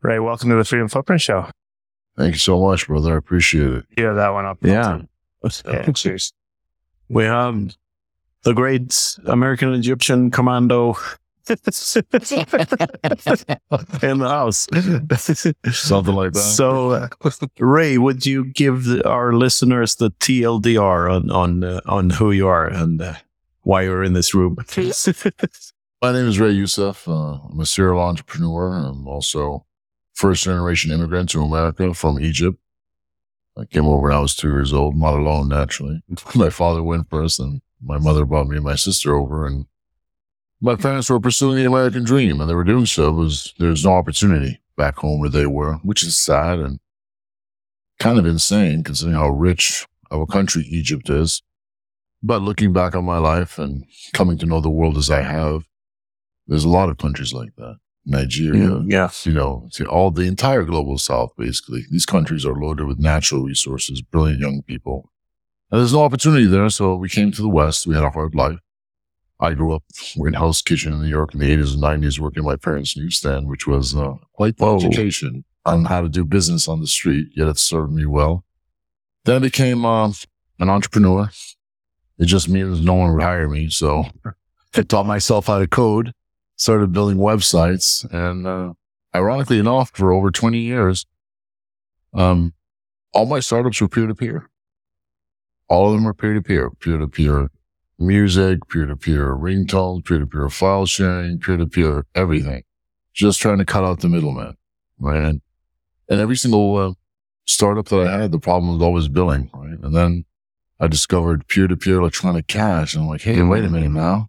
Ray, welcome to the Freedom Footprint Show. Thank you so much, brother. I appreciate it. You have that one up. Yeah. Yeah, cheers. We have the great American Egyptian commando in the house. Something like that. So, uh, Ray, would you give the, our listeners the TLDR on on uh, on who you are and uh, why you're in this room? My name is Ray Youssef. Uh, I'm a serial entrepreneur. I'm also first generation immigrant to America from Egypt. I came over when I was two years old, not alone, naturally. my father went first, and my mother brought me and my sister over. And my parents were pursuing the American dream, and they were doing so because there's no opportunity back home where they were, which is sad and kind of insane considering how rich of a country Egypt is. But looking back on my life and coming to know the world as I have, there's a lot of countries like that. Nigeria, yeah. you know, to all the entire global south, basically. These countries are loaded with natural resources, brilliant young people. And there's no opportunity there. So we came to the West. We had a hard life. I grew up in Hell's Kitchen in New York in the 80s and 90s, working my parents' newsstand, which was uh, quite the Whoa. education on how to do business on the street, yet it served me well. Then I became uh, an entrepreneur. It just means no one would hire me. So I taught myself how to code, started building websites, and uh, ironically enough, for over 20 years, um, all my startups were peer to peer. All of them were peer to peer, peer to peer music, peer to peer ringtones, peer to peer file sharing, peer to peer everything. Just trying to cut out the middleman, right? And, and every single uh, startup that I had, the problem was always billing, right? And then I discovered peer to peer electronic cash. And I'm like, hey, wait a minute now.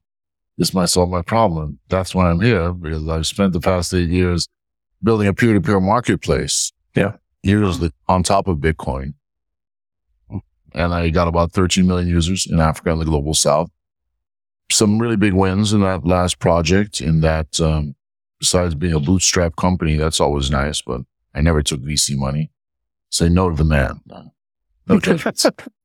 This might solve my problem. That's why I'm here because I've spent the past eight years building a peer to peer marketplace. Yeah. Usually on top of Bitcoin. And I got about 13 million users in Africa and the global south. Some really big wins in that last project in that, um, besides being a bootstrap company, that's always nice, but I never took VC money. Say no to the man. No.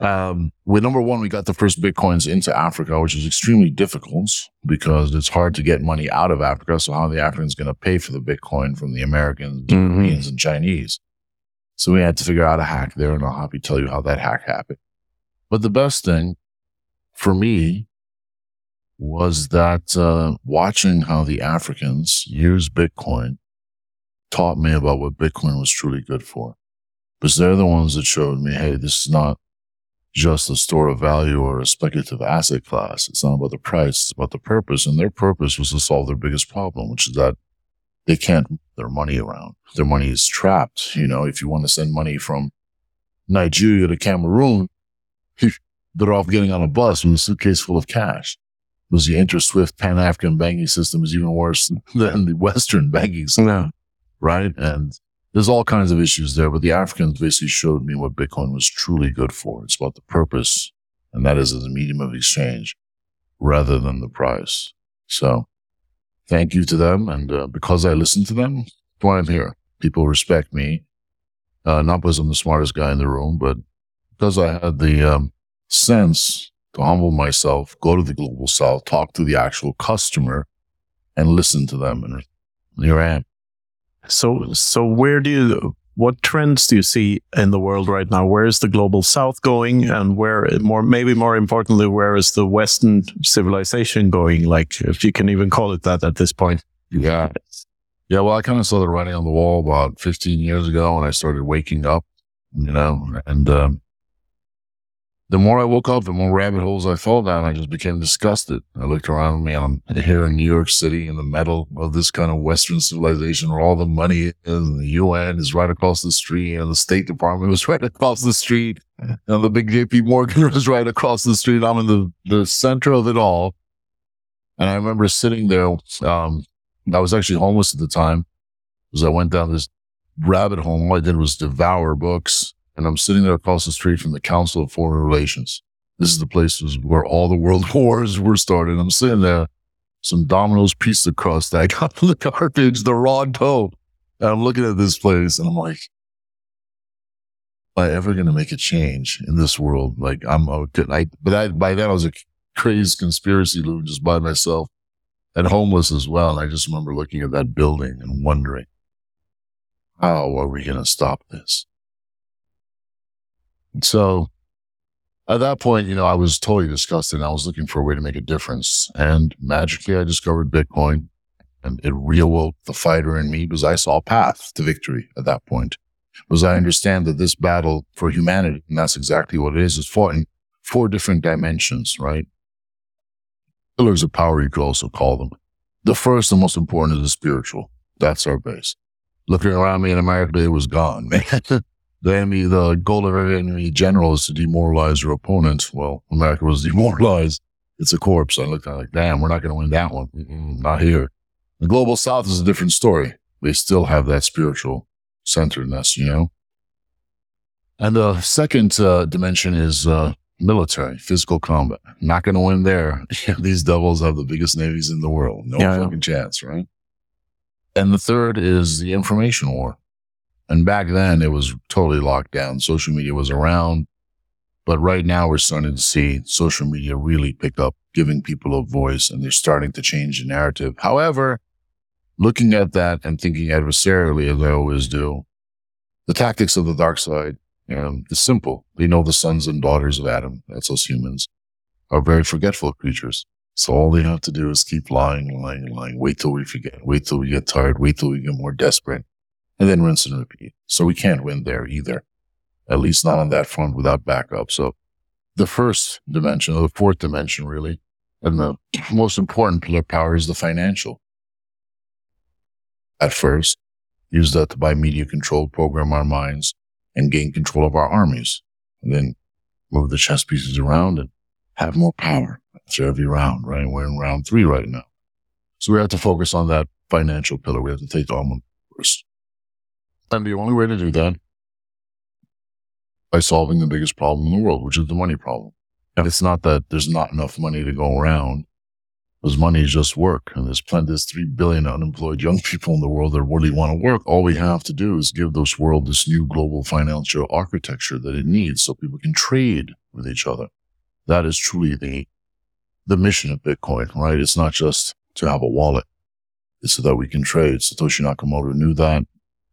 Um, with number one, we got the first Bitcoins into Africa, which is extremely difficult because it's hard to get money out of Africa. So how are the Africans going to pay for the Bitcoin from the Americans, Mhm. Europeans, and Chinese? So we had to figure out a hack there, and I'll happy tell you how that hack happened. But the best thing for me was that uh, watching how the Africans use Bitcoin taught me about what Bitcoin was truly good for. Because they're the ones that showed me, hey, this is not just a store of value or a speculative asset class. It's not about the price, it's about the purpose. And their purpose was to solve their biggest problem, which is that they can't move their money around. Their money is trapped. You know, if you want to send money from Nigeria to Cameroon, they're off getting on a bus with a suitcase full of cash. Because the inter-Swift Pan-African banking system is even worse than the Western banking system No. right? And there's all kinds of issues there, but the Africans basically showed me what Bitcoin was truly good for. It's about the purpose, and that is as a medium of exchange rather than the price. So thank you to them. And uh, because I listened to them, that's why I'm here. People respect me, uh, not because I'm the smartest guy in the room, but because I had the um, sense to humble myself, go to the global south, talk to the actual customer, and listen to them. And here I am. So, so where do you, what trends do you see in the world right now? Where is the global south going? And where, more, maybe more importantly, where is the Western civilization going? Like, if you can even call it that at this point. Yeah. Yeah. Well, I kind of saw the writing on the wall about 15 years ago when I started waking up, you know, and, um, the more I woke up, the more rabbit holes I fell down. I just became disgusted. I looked around me. I'm here in New York City in the middle of this kind of Western civilization where all the money is and the UN is right across the street and the State Department was right across the street and the big JP Morgan was right across the street. I'm in the, the center of it all. And I remember sitting there, um, I was actually homeless at the time because I went down this rabbit hole. All I did was devour books. And I'm sitting there across the street from the Council of Foreign Relations. This is the place where all the world wars were started. I'm sitting there, some Domino's pizza crust that I got from the garbage, the raw dough. And I'm looking at this place and I'm like, am I ever going to make a change in this world? Like I'm, I, but I, by then I was a crazed conspiracy loon just by myself and homeless as well. And I just remember looking at that building and wondering, how are we going to stop this? So at that point, you know, I was totally disgusted. And I was looking for a way to make a difference. And magically, I discovered Bitcoin and it reawoke the fighter in me because I saw a path to victory at that point. Because I understand that this battle for humanity, and that's exactly what it is, is fought in four different dimensions, right? Pillars of power, you could also call them. The first and most important is the spiritual. That's our base. Looking around me in America, it was gone, man. The enemy, the goal of every enemy general is to demoralize your opponent. Well, America was demoralized. It's a corpse. I looked at it like, damn, we're not going to win that one. Mm-mm, not here. The global south is a different story. They still have that spiritual centeredness, you know? And the second uh, dimension is uh, military, physical combat. Not going to win there. These devils have the biggest navies in the world. No Yeah, yeah. fucking chance, right? And the third is the information war. And back then it was totally locked down. Social media was around. But right now we're starting to see social media really pick up, giving people a voice and they're starting to change the narrative. However, looking at that and thinking adversarially as I always do, the tactics of the dark side um, is simple. They know the sons and daughters of Adam, that's us humans, are very forgetful creatures. So all they have to do is keep lying, lying, lying. Wait till we forget. Wait till we get tired. Wait till we get more desperate and then rinse and repeat. So we can't win there either. At least not on that front without backup. So the first dimension or the fourth dimension really, and the most important pillar of power is the financial. At first, use that to buy media control, program our minds, and gain control of our armies. And then move the chess pieces around and have more power after every round, right? We're in round three right now. So we have to focus on that financial pillar. We have to take on first. And the only way to do that by solving the biggest problem in the world, which is the money problem. And it's not that there's not enough money to go around. Because money is just work. And there's plenty, there's 3 billion unemployed young people in the world that really want to work. All we have to do is give this world this new global financial architecture that it needs so people can trade with each other. That is truly the, the mission of Bitcoin, right? It's not just to have a wallet. It's so that we can trade. Satoshi Nakamoto knew that.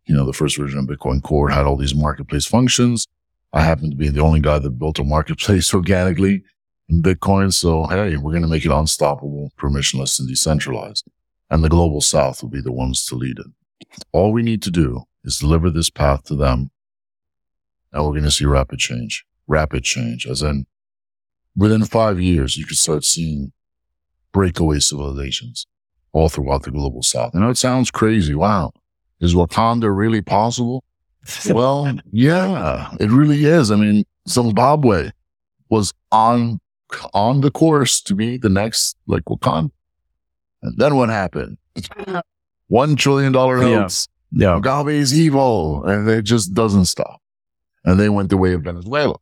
You know, the first version of Bitcoin Core had all these marketplace functions. I happen to be the only guy that built a marketplace organically in Bitcoin. So, hey, we're going to make it unstoppable, permissionless, and decentralized. And the global south will be the ones to lead it. All we need to do is deliver this path to them. And we're going to see rapid change, rapid change, as in within five years, you could start seeing breakaway civilizations all throughout the global south. I know it sounds crazy. Wow. Is Wakanda really possible? Well, yeah, it really is. I mean, Zimbabwe was on on the course to be the next like Wakanda. And then what happened? One trillion dollar Yeah. notes. Yeah. Mugabe is evil, and it just doesn't stop. And they went the way of Venezuela.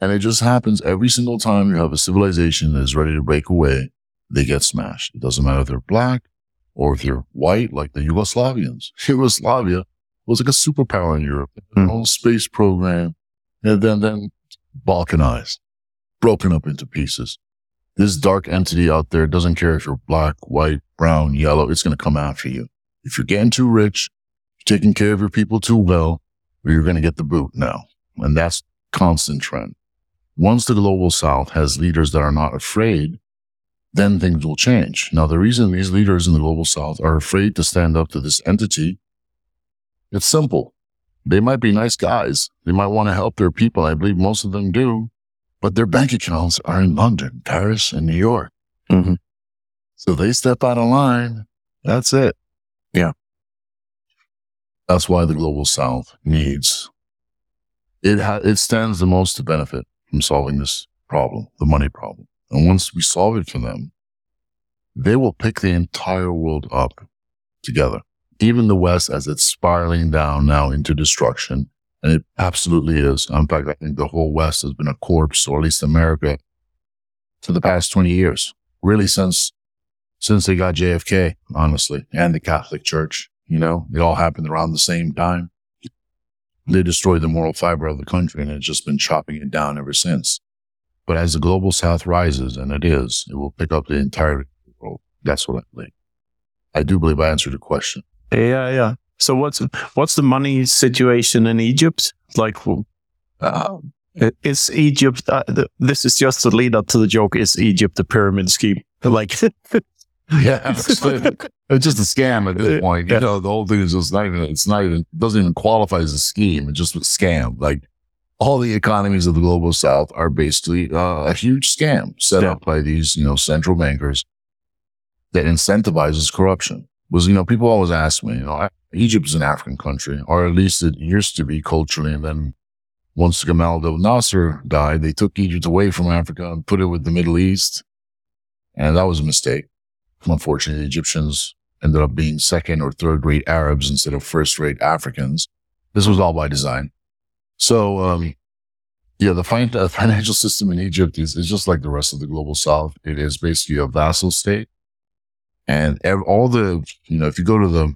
And it just happens every single time you have a civilization that is ready to break away, they get smashed. It doesn't matter if they're black or if they're white, like the Yugoslavians. Yugoslavia was like a superpower in Europe, their hmm. own space program, and then, then balkanized, broken up into pieces. This dark entity out there doesn't care if you're black, white, brown, yellow. It's going to come after you. If you're getting too rich, you're taking care of your people too well, or you're going to get the boot now. And that's constant trend. Once the global south has leaders that are not afraid, then things will change. Now, the reason these leaders in the global south are afraid to stand up to this entity, it's simple. They might be nice guys. They might want to help their people. I believe most of them do, but their bank accounts are in London, Paris, and New York. Mhm. So they step out of line. That's it. Yeah. That's why the global south needs it. Ha- it stands the most to benefit from solving this problem, the money problem. And once we solve it for them, they will pick the entire world up together. Even the West as it's spiraling down now into destruction. And it absolutely is. In fact, I think the whole West has been a corpse, or at least America, for the past 20 years. Really since, since they got JFK, honestly, and the Catholic Church. You know, it all happened around the same time. They destroyed the moral fiber of the country and it's just been chopping it down ever since. But as the global south rises, and it is, it will pick up the entire world. That's what I believe. I do believe I answered the question. Yeah, yeah. So what's what's the money situation in Egypt? Like, uh, is Egypt? Uh, the, this is just the lead up to the joke. Is Egypt the pyramid scheme? Like, yeah, it's, it's just a scam at this point. You know, the whole thing is just not even. It's not even. It doesn't even qualify as a scheme. It's just a scam. Like all the economies of the global south are basically uh, a huge scam set yeah. up by these, you know, central bankers that incentivizes corruption. Was, you know, people always ask me, you know, Egypt is an African country, or at least it used to be culturally. And then once Gamal Abdel Nasser died, they took Egypt away from Africa and put it with the Middle East. And that was a mistake. Unfortunately, the Egyptians ended up being second or third rate Arabs instead of first rate Africans. This was all by design. So, um, yeah, the financial system in Egypt is, is just like the rest of the global south. It is basically a vassal state. And all the, you know, if you go to the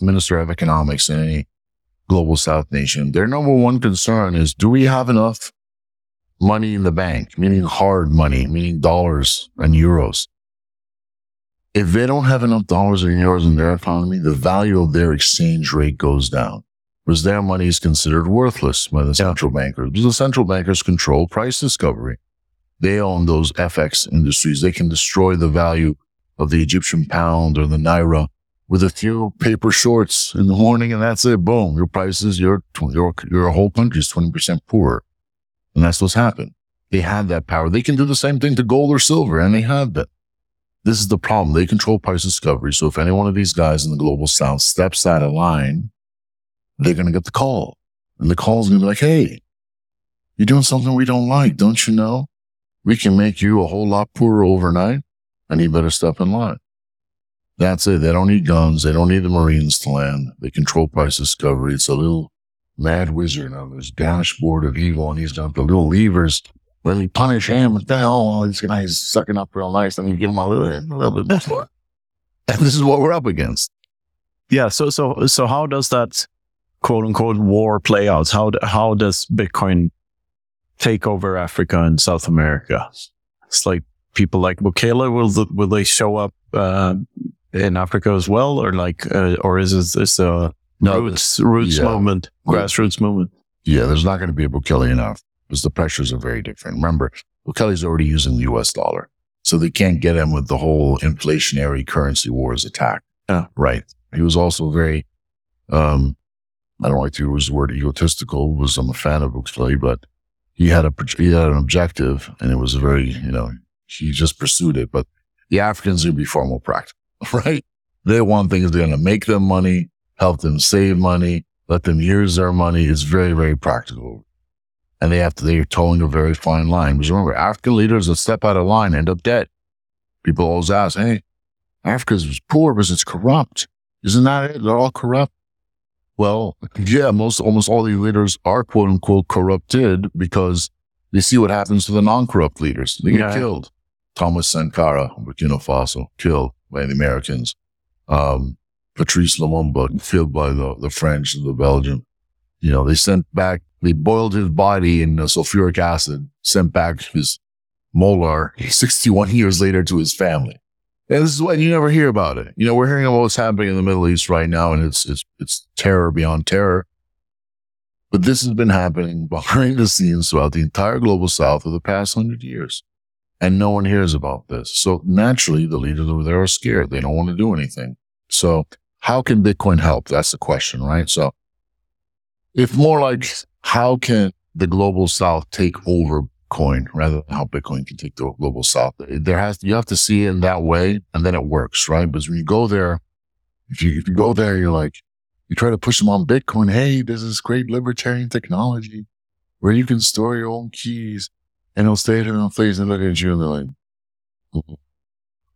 Minister of Economics in any global south nation, their number one concern is, do we have enough money in the bank, meaning hard money, meaning dollars and euros? If they don't have enough dollars and euros in their economy, the value of their exchange rate goes down because their money is considered worthless by the central bankers. Because the central bankers control price discovery. They own those FX industries. They can destroy the value of the Egyptian pound or the naira with a few paper shorts in the morning, and that's it. Boom, your prices, your your your whole country is twenty percent poorer, and that's what's happened. They have that power. They can do the same thing to gold or silver, and they have that. This is the problem. They control price discovery. So if any one of these guys in the global south steps out of line, they're going to get the call. And the call is going to be like, Hey, you're doing something we don't like. Don't you know? We can make you a whole lot poorer overnight and you better step in line. That's it. They don't need guns. They don't need the Marines to land. They control price discovery. It's a little mad wizard on this dashboard of evil and he's got the little levers let me punish him. Hell? Oh, this guy's sucking up real nice. Let me give him a little, a little bit more. And this is what we're up against. Yeah. So, so, so how does that quote unquote war play out? How, how does Bitcoin take over Africa and South America? It's like people like Bukele, will, will they show up, uh, in Africa as well? Or like, uh, or is this, this a no, roots, roots yeah. movement, grassroots movement? Yeah. There's not going to be a Bukele enough because the pressures are very different. Remember, Bukele's already using the US dollar. So they can't get him with the whole inflationary currency wars attack. Yeah. Right. He was also very, um, I don't like to use the word egotistical was I'm a fan of Bukele, but he had a, he had an objective and it was very, you know, he just pursued it. But the Africans would be far more practical, right? They want things they're going to make them money, help them save money, let them use their money. It's very, very practical and they have to, they're towing a very fine line. Because remember, African leaders that step out of line end up dead. People always ask, hey, Africa's poor because it's corrupt. Isn't that it? They're all corrupt. Well, yeah, most, almost all the leaders are quote unquote corrupted because they see what happens to the non-corrupt leaders. They get yeah. killed. Thomas Sankara, Burkina Faso, killed by the Americans. Um, Patrice Lumumba, killed by the, the French and the Belgian. You know, they sent back they boiled his body in sulfuric acid, sent back his molar 61 years later to his family. And this is what you never hear about it. You know, we're hearing about what's happening in the Middle East right now, and it's it's it's terror beyond terror. But this has been happening behind the scenes throughout the entire global south for the past hundred years. And no one hears about this. So naturally, the leaders over there are scared. They don't want to do anything. So how can Bitcoin help? That's the question, right? So if more like how can the global south take over coin rather than how Bitcoin can take the global south? There has, you have to see it in that way and then it works, right? Because when you go there, if you, if you go there, you're like, you try to push them on Bitcoin. Hey, this great libertarian technology where you can store your own keys and it'll stay there and face and look at you and they're like,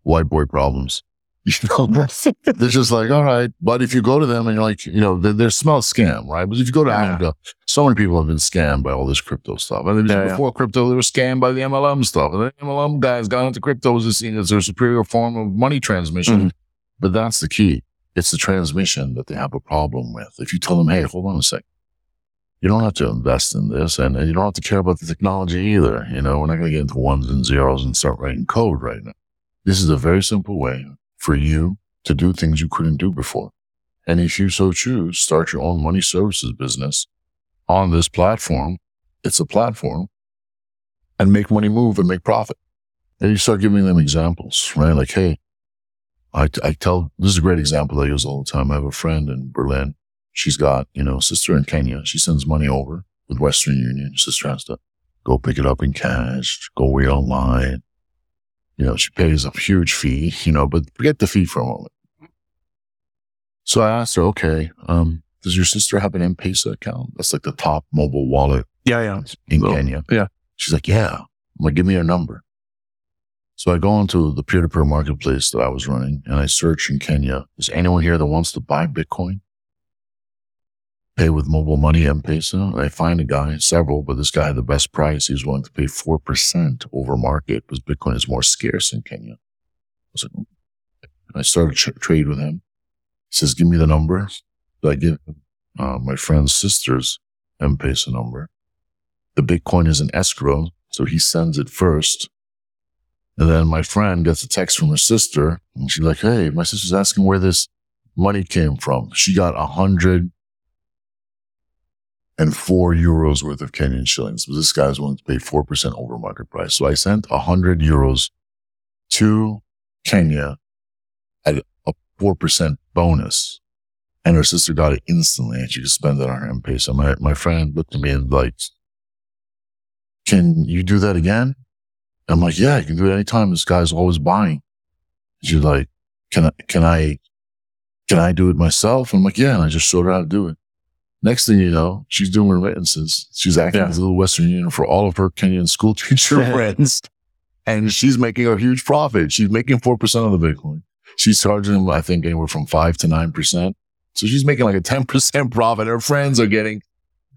white boy problems. You know, they're just like, all right. But if you go to them and you're like, you know, they're, they're small scam, right? But if you go to yeah. Africa, so many people have been scammed by all this crypto stuff. And yeah, before yeah. crypto, they were scammed by the MLM stuff. And the MLM guys got into crypto as seen as their superior form of money transmission. Mm-hmm. But that's the key. It's the transmission that they have a problem with. If you tell them, hey, hold on a sec. You don't have to invest in this and, and you don't have to care about the technology either. You know, we're not going to get into ones and zeros and start writing code right now. This is a very simple way for you to do things you couldn't do before. And if you so choose, start your own money services business on this platform. It's a platform and make money move and make profit. And you start giving them examples, right? Like, hey, I, I tell, this is a great example I use all the time. I have a friend in Berlin. She's got, you know, sister in Kenya. She sends money over with Western Union. Sister has to go pick it up in cash, go wait online. You know, she pays a huge fee, you know, but forget the fee for a moment. So I asked her, okay, um, does your sister have an M-Pesa account? That's like the top mobile wallet Yeah, yeah. in Well, Kenya. yeah. She's like, yeah. I'm like, give me her number. So I go onto the peer-to-peer marketplace that I was running and I search in Kenya. Is anyone here that wants to buy Bitcoin? Pay with mobile money? And I find a guy, several, but this guy the best price. He was willing to pay 4% over market because Bitcoin is more scarce in Kenya. I was like, I started to trade with him. He says, give me the number. So I give him, uh, my friend's sister's M-Pesa number the Bitcoin is in escrow. So he sends it first. And then my friend gets a text from her sister and she's like, Hey, my sister's asking where this money came from. She got a hundred and four euros worth of Kenyan shillings. But this guy's willing to pay 4% over market price. So I sent a hundred euros to Kenya at a 4% bonus. And her sister got it instantly and she could spend it on her M-Pesa. My, my friend looked at me and like, can you do that again? I'm like, yeah, you can do it anytime. This guy's always buying. She's like, can I, can I, can I do it myself? I'm like, yeah. And I just showed her how to do it. Next thing you know, she's doing remittances. She's acting Yeah. as a little Western Union for all of her Kenyan school teacher friends. And she's making a huge profit. She's making 4% of the Bitcoin. She's charging them, I think, anywhere from five to 9%. So she's making like a 10% profit. Her friends are getting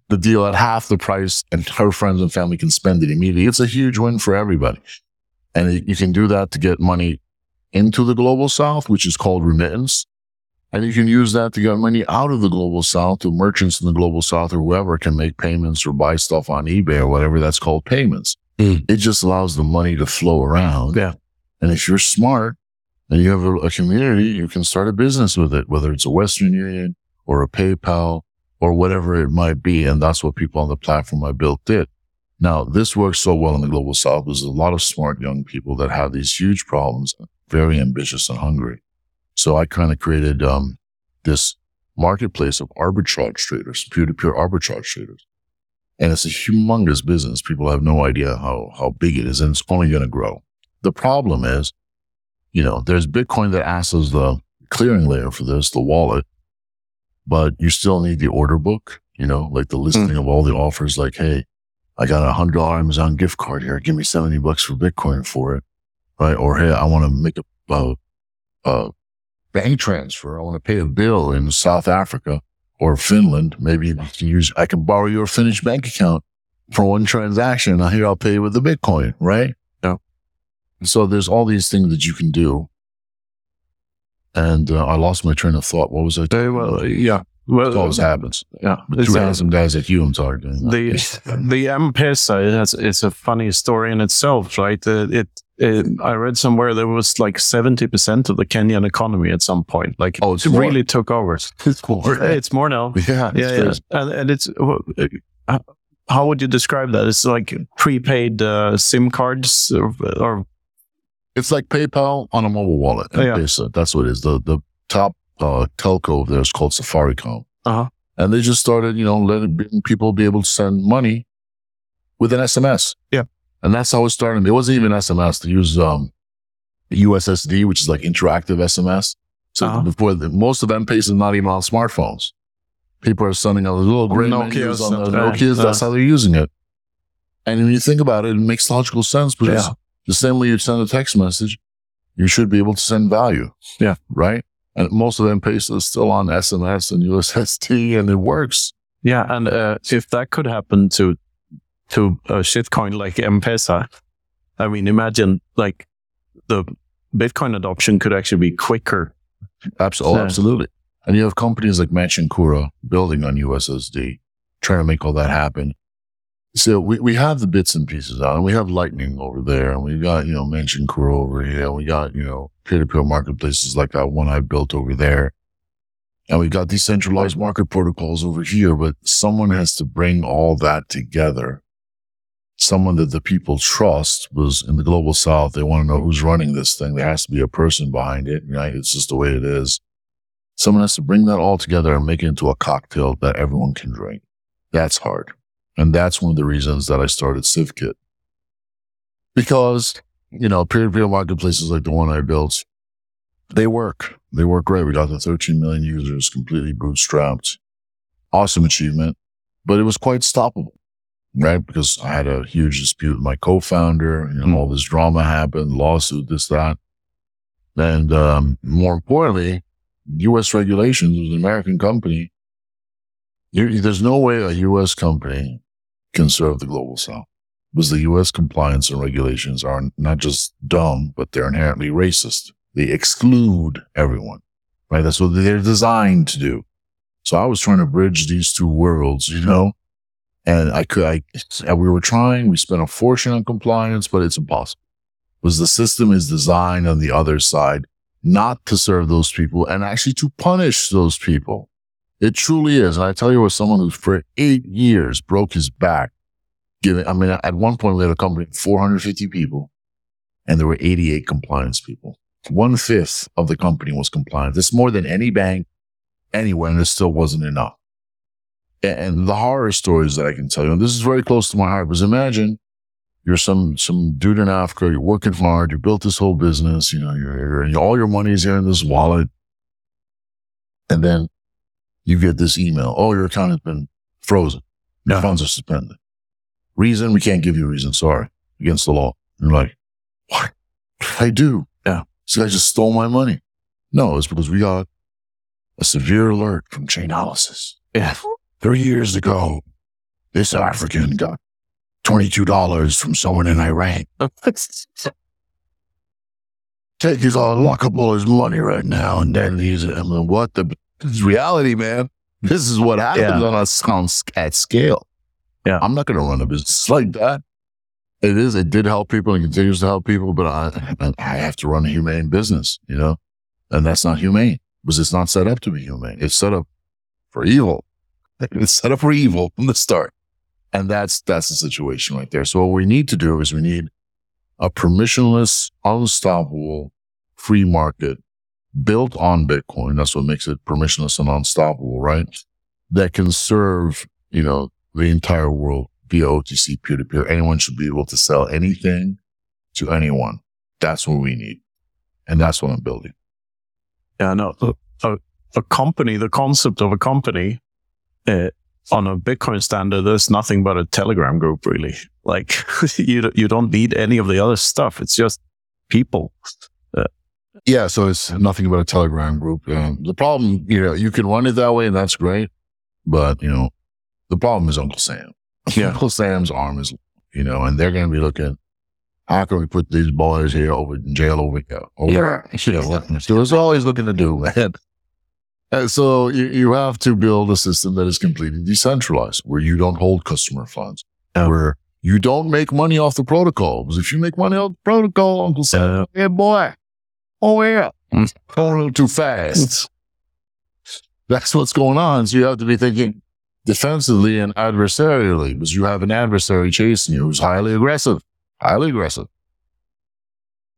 the deal at half the price and her friends and family can spend it immediately. It's a huge win for everybody. And you can do that to get money into the global south, which is called remittance. And you can use that to get money out of the global south to merchants in the global south or whoever can make payments or buy stuff on eBay or whatever that's called payments. Mm. It just allows the money to flow around. Yeah. And if you're smart and you have a, a community, you can start a business with it, whether it's a Western Union or a PayPal or whatever it might be. And that's what people on the platform I built did. Now, this works so well in the global south. There's a lot of smart young people that have these huge problems, very ambitious and hungry. So I kind of created, um, this marketplace of arbitrage traders, peer to peer arbitrage traders. And it's a humongous business. People have no idea how, how big it is and it's only going to grow. The problem is, you know, there's Bitcoin that acts as the clearing layer for this, the wallet, but you still need the order book, you know, like the listing of all the offers. Like, hey, I got a hundred dollar Amazon gift card here. Give me 70 bucks for Bitcoin for it. Right. Or, hey, I want to make a, a, a bank transfer. I want to pay a bill in South Africa or Finland. Maybe you can use, I can borrow your Finnish bank account for one transaction. Here I'll pay you with the Bitcoin, right? Yeah. So there's all these things that you can do. And uh, I lost my train of thought. What was I? Very well, yeah. Well, It always happens. yeah. Two uh, handsome guys like you, I'm talking. the the M-Pesa is is a funny story in itself, right? Uh, it, I read somewhere there was like seventy percent of the Kenyan economy at some point. Like Oh, it's it more. really took over. It's more. It's more now. yeah, it's yeah, yeah. And, and it's uh, how would you describe that? It's like prepaid uh, SIM cards or, or It's like PayPal on a mobile wallet. Yeah. M-Pesa. That's what it is. The the top uh, telco there is called Safaricom. Uh-huh. And they just started, you know, letting people be able to send money with an SMS. Yeah. And that's how it started. It wasn't even SMS. They use um, USSD, which is like interactive SMS. So Uh-huh. before the, most of M-Pesa is not even on smartphones. People are sending out little gray Nokias on the and- uh, Nokias. That's how they're using it. And when you think about it, it makes logical sense because Yeah. the same way you send a text message, you should be able to send value. Yeah. Right. And most of M-Pesa is still on SMS and USSD and it works. yeah, and uh, if that could happen to to a shitcoin like M-Pesa, I mean, imagine like the Bitcoin adoption could actually be quicker. Absolutely. Yeah. absolutely. And you have companies like Machankura building on USSD, trying to make all that happen. So we, we have the bits and pieces out and we have Lightning over there and we got, you know, Machankura over here. And we got, you know, peer-to-peer marketplaces like that one I built over there. And we've got decentralized market protocols over here, but someone has to bring all that together. Someone that the people trust was in the global south. They want to know who's running this thing. There has to be a person behind it, right? It's just the way it is. Someone has to bring that all together and make it into a cocktail that everyone can drink. That's hard. And that's one of the reasons that I started CivKit. Because, you know, peer-to-peer marketplaces like the one I built, they work. They work great. We got the 13 million users completely bootstrapped. Awesome achievement, but it was quite stoppable, right? Because I had a huge dispute with my co-founder. You know, all this drama happened, lawsuit, this, that. And, um, more importantly, U.S. regulations was an American company. There's no way a U.S. company can serve the global south because the U.S. compliance and regulations are not just dumb, but they're inherently racist. They exclude everyone, right? That's what they're designed to do. So I was trying to bridge these two worlds, you know, and I could, I, we were trying, we spent a fortune on compliance, but it's impossible because the system is designed on the other side not to serve those people and actually to punish those people. It truly is. And I tell you, as someone who for eight years broke his back, giving, I mean, at one point we had a company of 450 people and there were 88 compliance people. One fifth of the company was compliant. This more than any bank anywhere, and it still wasn't enough. And the horror stories that I can tell you, and this is very close to my heart, because imagine you're some some dude in Africa, you're working hard, you built this whole business, you know, you're, you're all your money is here in this wallet, and then you get this email, oh, your account has been frozen, your funds are suspended. Reason we can't give you a reason, sorry, against the law. You're like, what? I do. Yeah, this guy just stole my money. No, it's because we got a severe alert from Chainalysis. Yeah, three years ago, this African got $22 from someone in Iran. Take his all lockable his money right now and then he's I mean, what the this is reality, man. This is what happens yeah. on a on at scale. Yeah. I'm not gonna run a business like that. It is, it did help people and continues to help people, but I I have to run a humane business, you know? And that's not humane because it's not set up to be humane. It's set up for evil. It's set up for evil from the start. And that's, that's the situation right there. So what we need to do is we need a permissionless, unstoppable free market built on Bitcoin. That's what makes it permissionless and unstoppable, right? That can serve, you know, the entire world via OTC peer to peer. Anyone should be able to sell anything to anyone. That's what we need. And that's what I'm building. Yeah, no, a, a company, the concept of a company, uh, on a Bitcoin standard, there's nothing but a Telegram group, really. Like you, you don't need any of the other stuff. It's just people. Uh, yeah, so it's nothing but a Telegram group. Um, the problem, you know, you can run it that way, and that's great. But you know, the problem is Uncle Sam. Yeah. Uncle Sam's arm is, you know, and they're going to be looking. How can we put these boys here over in jail over here? Over yeah. Here? So it's always looking to do, man. And so you, you have to build a system that is completely decentralized, where you don't hold customer funds, yeah. where you don't make money off the protocol. Because if you make money off the protocol, Uncle Sam, yeah, boy, oh yeah, going a little too fast. That's what's going on. So you have to be thinking defensively and adversarially, because you have an adversary chasing you who's highly aggressive, highly aggressive.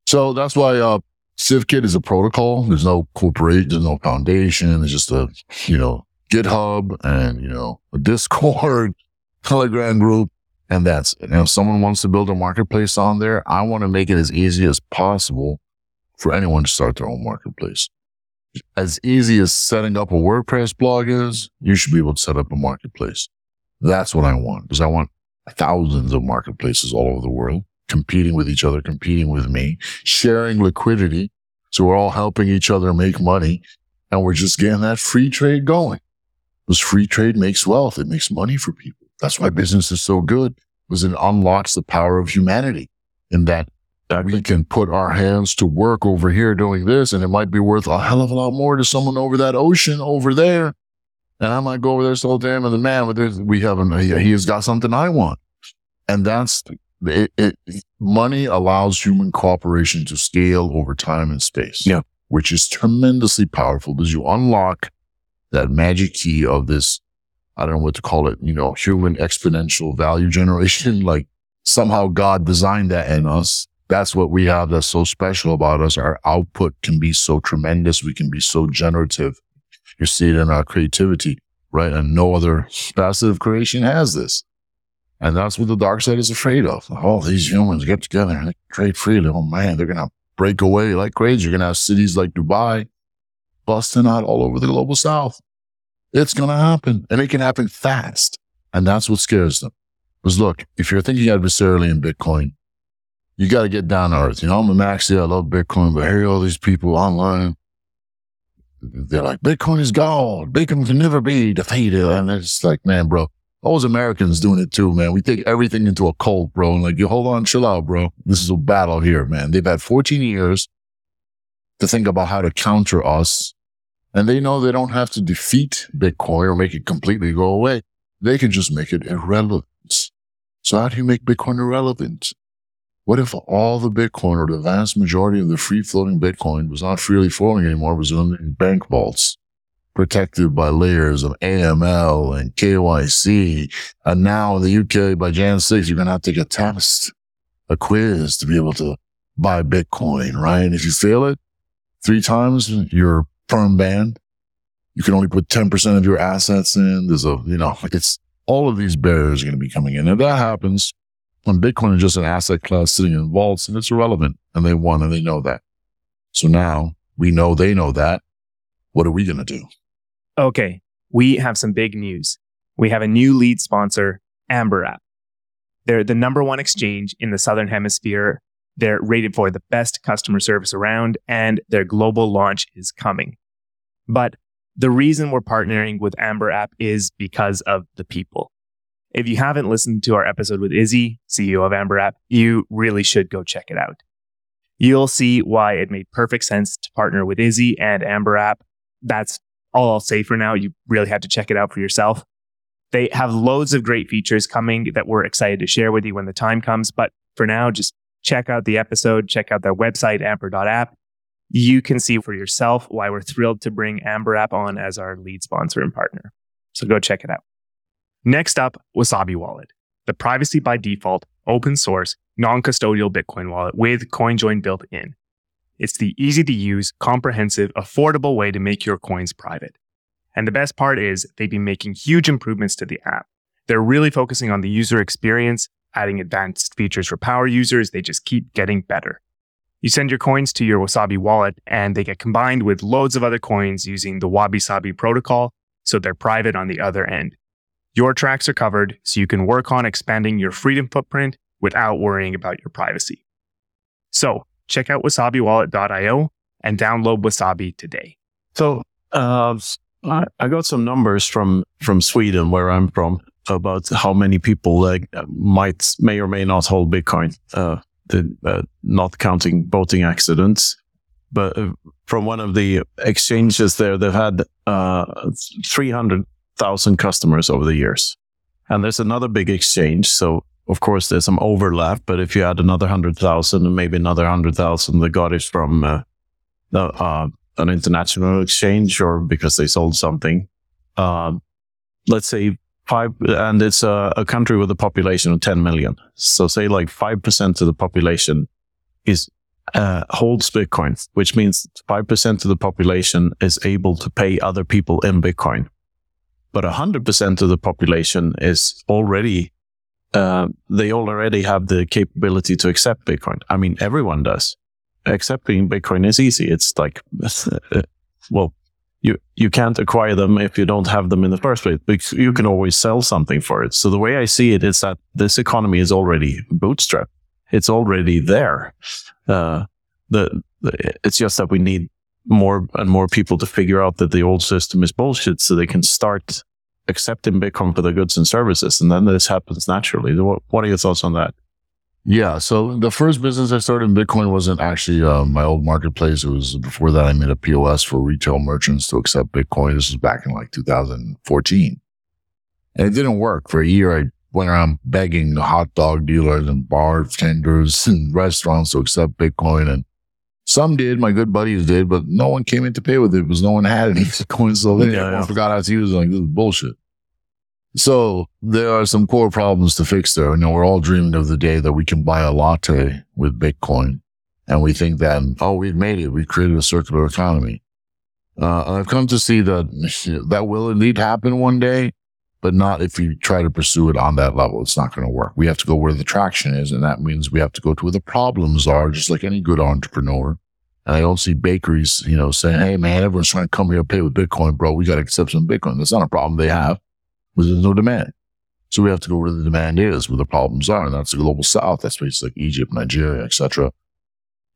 So that's why uh, CivKit is a protocol. There's no corporation, there's no foundation. It's just a, you know, GitHub and, you know, a Discord, Telegram group. And that's it. And if someone wants to build a marketplace on there, I want to make it as easy as possible for anyone to start their own marketplace. As easy as setting up a WordPress blog is, you should be able to set up a marketplace. That's what I want because I want thousands of marketplaces all over the world competing with each other, competing with me, sharing liquidity. So we're all helping each other make money and we're just getting that free trade going. Because free trade makes wealth. It makes money for people. That's why business is so good because it unlocks the power of humanity in that that we can put our hands to work over here doing this and it might be worth a hell of a lot more to someone over that ocean over there. And I might go over there so oh, damn and the man, with there we have him. he has got something I want. And that's it, it, money allows human cooperation to scale over time and space. Yeah. Which is tremendously powerful because you unlock that magic key of this, I don't know what to call it, you know, human exponential value generation. Like somehow God designed that in us. That's what we have that's so special about us. Our output can be so tremendous. We can be so generative. You see it in our creativity, right? And no other facet of creation has this. And that's what the dark side is afraid of. All these humans get together and trade freely. Oh man, they're going to break away like crazy. You're going to have cities like Dubai busting out all over the global south. It's going to happen and it can happen fast. And that's what scares them. Because look, if you're thinking adversarially in Bitcoin, you got to get down to earth. You know, I'm a maxi. I love Bitcoin, but here all these people online. They're like, Bitcoin is God. Bitcoin can never be defeated. And it's like, man, bro, those Americans doing it too, man. We take everything into a cult, bro. And like, you hold on, chill out, bro. This is a battle here, man. They've had 14 years to think about how to counter us. And they know they don't have to defeat Bitcoin or make it completely go away. They can just make it irrelevant. So how do you make Bitcoin irrelevant? What if all the Bitcoin or the vast majority of the free floating Bitcoin was not freely floating anymore, was in bank vaults, protected by layers of AML and KYC. And now in the UK by Jan 6th, you're going to have to take a test, a quiz to be able to buy Bitcoin, right? And If you fail it three times, you're firm banned. You can only put 10% of your assets in. There's a, you know, it's all of these barriers are going to be coming in. If that happens, when Bitcoin is just an asset class sitting in vaults and it's irrelevant and they won and they know that. So now we know they know that. What are we going to do? Okay. We have some big news. We have a new lead sponsor, Amber App. They're the number one exchange in the Southern Hemisphere. They're rated for the best customer service around and their global launch is coming. But the reason we're partnering with Amber App is because of the people. If you haven't listened to our episode with Izzy, CEO of Amber App, you really should go check it out. You'll see why it made perfect sense to partner with Izzy and Amber App. That's all I'll say for now. You really have to check it out for yourself. They have loads of great features coming that we're excited to share with you when the time comes. But for now, just check out the episode, check out their website, amber.app. You can see for yourself why we're thrilled to bring Amber App on as our lead sponsor and partner. So go check it out. Next up, Wasabi Wallet, the privacy by default, open source, non custodial Bitcoin wallet with CoinJoin built in. It's the easy to use, comprehensive, affordable way to make your coins private. And the best part is they've been making huge improvements to the app. They're really focusing on the user experience, adding advanced features for power users. They just keep getting better. You send your coins to your Wasabi wallet and they get combined with loads of other coins using the Wabi Sabi protocol, so they're private on the other end. Your tracks are covered so you can work on expanding your freedom footprint without worrying about your privacy. So check out wasabiwallet.io and download Wasabi today. So uh, I, got some numbers from from Sweden, where I'm from, about how many people uh, might may or may not hold Bitcoin. Uh, the, uh, not counting boating accidents, but uh, from one of the exchanges there, they've had uh, 300 thousand customers over the years. And there's another big exchange. So of course there's some overlap, but if you add another hundred thousand and maybe another hundred thousand that got it from uh, the, uh, an international exchange or because they sold something, uh, let's say five, and it's a, a, country with a population of 10 million. So say like 5% of the population is, uh, holds Bitcoin, which means 5% of the population is able to pay other people in Bitcoin but 100% of the population is already uh, they already have the capability to accept bitcoin. I mean everyone does. Accepting bitcoin is easy. It's like well you you can't acquire them if you don't have them in the first place but you can always sell something for it. So the way i see it is that this economy is already bootstrapped. It's already there. Uh, the, the it's just that we need more and more people to figure out that the old system is bullshit so they can start accepting Bitcoin for the goods and services. And then this happens naturally. What, are your thoughts on that? Yeah. So the first business I started in Bitcoin wasn't actually uh, my old marketplace. It was before that I made a POS for retail merchants to accept Bitcoin. This was back in like 2014. And it didn't work for a year. I went around begging hot dog dealers and bartenders and restaurants to accept Bitcoin. And Some did, my good buddies did, but no one came in to pay with it because no one had any coins so they Yeah, yeah. forgot how to use it. Like, this is bullshit. So there are some core problems to fix there. You know, we're all dreaming of the day that we can buy a latte with Bitcoin. And we think that, oh, we've made it. We've created a circular economy. Uh, I've come to see that that will indeed happen one day, but not if you try to pursue it on that level. It's not going to work. We have to go where the traction is. And that means we have to go to where the problems are, just like any good entrepreneur. And I don't see bakeries, you know, saying, Hey, man, everyone's trying to come here and pay with Bitcoin, bro. We got to accept some Bitcoin. That's not a problem they have because there's no demand. So we have to go where the demand is, where the problems are. And that's the global south. That's places like Egypt, Nigeria, etc.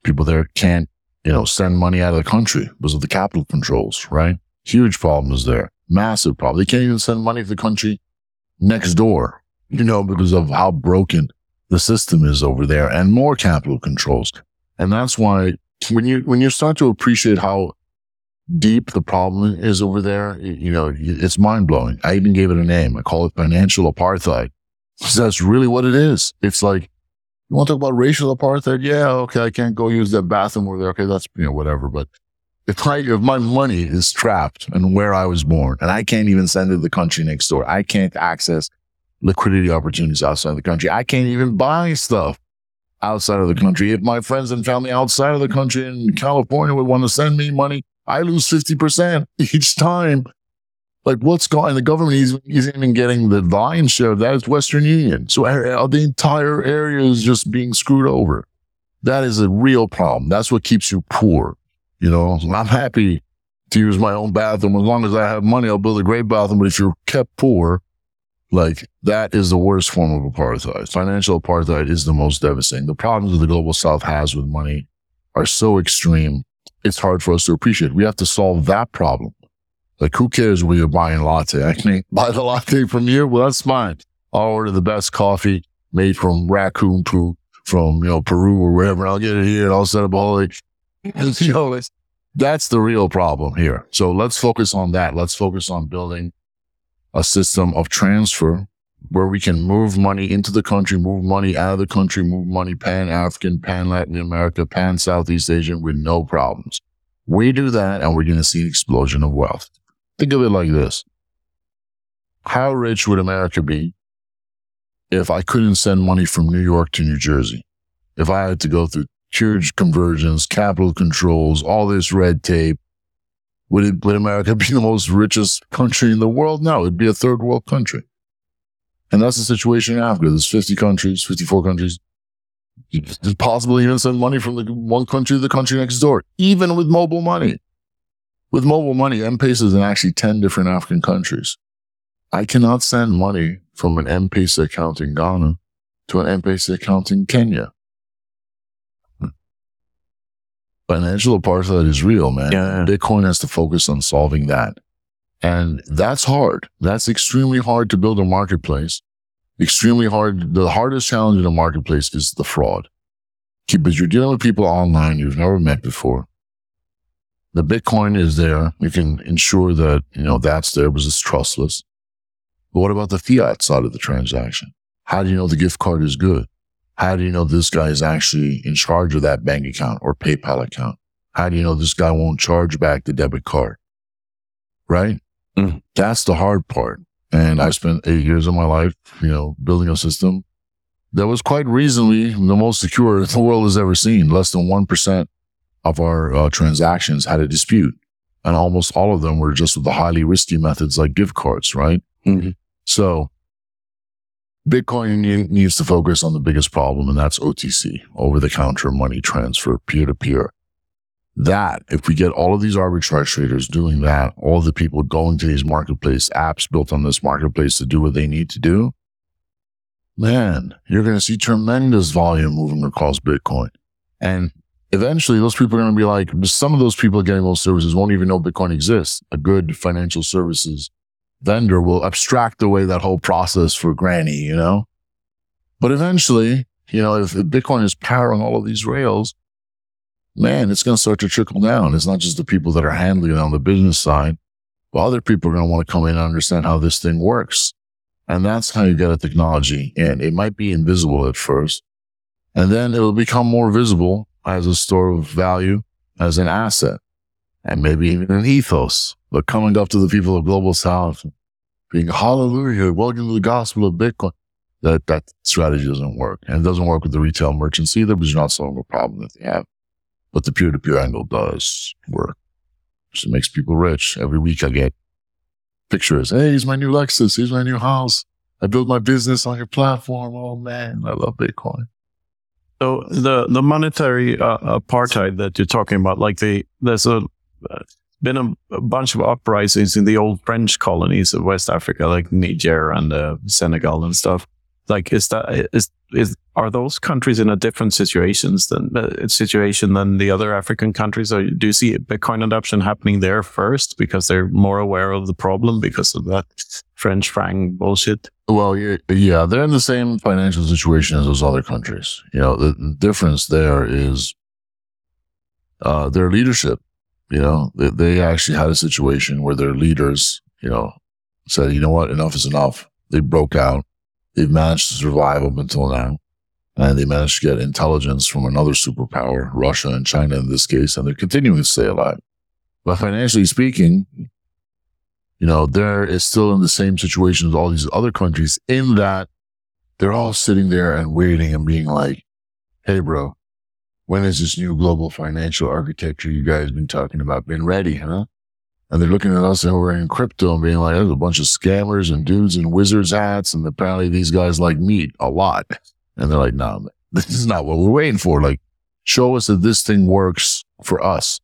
People there can't, you know, send money out of the country because of the capital controls, right? Huge problems there. Massive problem. They can't even send money to the country next door, you know, because of how broken the system is over there and more capital controls. And that's why when you, when you start to appreciate how deep the problem is over there, you know, it's mind blowing. I even gave it a name. I call it financial apartheid. that's really what it is. It's like, you want to talk about racial apartheid? Yeah. Okay. I can't go use that bathroom over there. Okay. That's, you know, whatever. But if my, if my money is trapped and where I was born and I can't even send it to the country next door, I can't access liquidity opportunities outside of the country. I can't even buy stuff outside of the country. If my friends and family outside of the country in California would want to send me money, I lose 50% each time. Like what's going on? The government is, isn't even getting the lion's share of that. It's Western Union. So uh, the entire area is just being screwed over. That is a real problem. That's what keeps you poor. You know, I'm happy to use my own bathroom. As long as I have money, I'll build a great bathroom. But if you're kept poor, like that is the worst form of apartheid. Financial apartheid is the most devastating. The problems that the global south has with money are so extreme. It's hard for us to appreciate. We have to solve that problem. Like, who cares where you're buying latte? I can buy the latte from you. Well, that's fine. I'll order the best coffee made from raccoon poo from, you know, Peru or wherever. And I'll get it here and I'll set up a whole, like, you know, that's the real problem here. So let's focus on that. Let's focus on building a system of transfer where we can move money into the country, move money out of the country, move money pan African, pan Latin America, pan Southeast Asian with no problems. We do that and we're going to see an explosion of wealth. Think of it like this. How rich would America be if I couldn't send money from New York to New Jersey? If I had to go through huge conversions, capital controls, all this red tape, would it, would America be the most richest country in the world? No, it'd be a third world country. And that's the situation in Africa. There's 50 countries, 54 countries. It's possible even send money from the one country to the country next door, even with mobile money. With mobile money, M-Pesa is in actually 10 different African countries. I cannot send money from an M-Pesa account in Ghana to an M-Pesa account in Kenya. Financial apartheid is real, man. Yeah. Bitcoin has to focus on solving that. And that's hard. That's extremely hard to build a marketplace. Extremely hard. The hardest challenge in a marketplace is the fraud. Because you're dealing with people online you've never met before. The Bitcoin is there. You can ensure that, you know, that's there because it's trustless. But what about the fiat side of the transaction? How do you know the gift card is good? How do you know this guy is actually in charge of that bank account or PayPal account? How do you know this guy won't charge back the debit card? Right? Mm. That's the hard part. And I spent eight years of my life, you know, building a system that was quite reasonably the most secure the world has ever seen. Less than 1% of our uh, transactions had a dispute. And almost all of them were just with the highly risky methods like gift cards, right? Mhm. So Bitcoin needs to focus on the biggest problem, and that's OTC, over the counter money transfer, peer to peer. That, if we get all of these arbitrage traders doing that, all the people going to these marketplace apps built on this marketplace to do what they need to do, man, you're going to see tremendous volume moving across Bitcoin. And eventually those people are going to be like, some of those people getting those services won't even know Bitcoin exists. A good financial services vendor will abstract away that whole process for granny, you know? But eventually, you know, if Bitcoin is powering all of these rails, man, it's going to start to trickle down. It's not just the people that are handling it on the business side, but other people are going to want to come in and understand how this thing works. And that's how you get a technology in. It might be invisible at first, and then it'll become more visible as a store of value, as an asset, and maybe even an ethos. But coming up to the people of global south, being hallelujah, welcome to the gospel of Bitcoin. That that strategy doesn't work. And it doesn't work with the retail merchants either because you're not solving a problem that they have. But the peer to peer angle does work. So it makes people rich. Every week I get pictures. Hey, here's my new Lexus. Here's my new house. I built my business on your platform. Oh man, I love Bitcoin. So the the monetary uh, apartheid that you're talking about, like the there's a been a, a, bunch of uprisings in the old French colonies of West Africa, like Niger and uh, Senegal and stuff. Like, is that is is are those countries in a different situations than uh, situation than the other African countries? Or do you see Bitcoin adoption happening there first because they're more aware of the problem because of that French franc bullshit? Well, yeah, they're in the same financial situation as those other countries. You know, the, the difference there is uh, their leadership. You know, they, they actually had a situation where their leaders, you know, said, you know what, enough is enough. They broke out they've managed to survive up until now. And they managed to get intelligence from another superpower, Russia and China in this case, and they're continuing to stay alive. But financially speaking, you know, they're is still in the same situation as all these other countries in that they're all sitting there and waiting and being like, Hey, bro, when is this new global financial architecture you guys been talking about been ready, huh? And they're looking at us and we're in crypto and being like, there's a bunch of scammers and dudes in wizards hats. And apparently these guys like meat a lot. And they're like, no, this is not what we're waiting for. Like, show us that this thing works for us.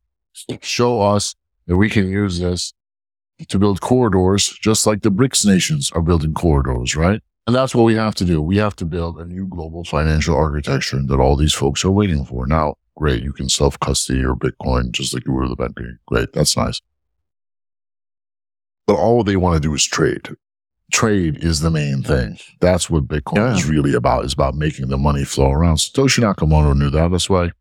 Show us that we can use this to build corridors, just like the BRICS nations are building corridors, right? And that's what we have to do. We have to build a new global financial architecture that all these folks are waiting for. Now, great. You can self custody your Bitcoin just like you were the bank. Great. That's nice but all they want to do is trade. Trade is the main thing. That's what Bitcoin yeah. is really about. Is about making the money flow around. Satoshi Nakamoto knew that. That's why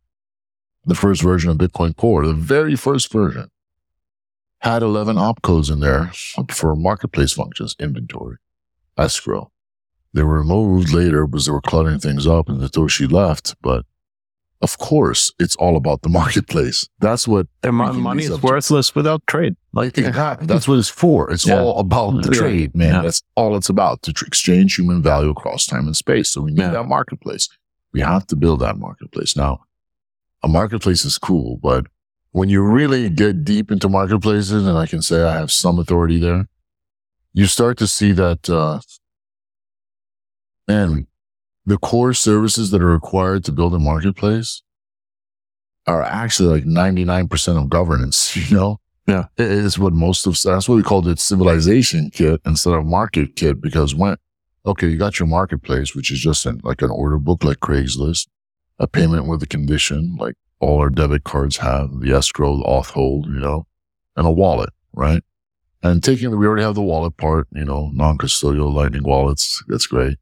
the first version of Bitcoin Core, the very first version, had 11 opcodes in there for marketplace functions, inventory, escrow. They were removed later because they were cluttering things up and Satoshi left, but of course, it's all about the marketplace. That's what and money is worthless to. without trade. Like exactly. that's what it's for. It's yeah. all about the trade, man. Yeah. That's all it's about to exchange human value across time and space. So we need yeah. that marketplace. We have to build that marketplace. Now, a marketplace is cool, but when you really get deep into marketplaces, and I can say I have some authority there, you start to see that, uh, man, the core services that are required to build a marketplace are actually like 99% of governance, you know? Yeah. It is what most of, that's what we called it civilization kit instead of market kit because when, okay, you got your marketplace, which is just an, like an order book like Craigslist, a payment with a condition like all our debit cards have, the escrow, the auth hold, you know, and a wallet, right? And taking, the we already have the wallet part, you know, non-custodial lightning wallets. That's great.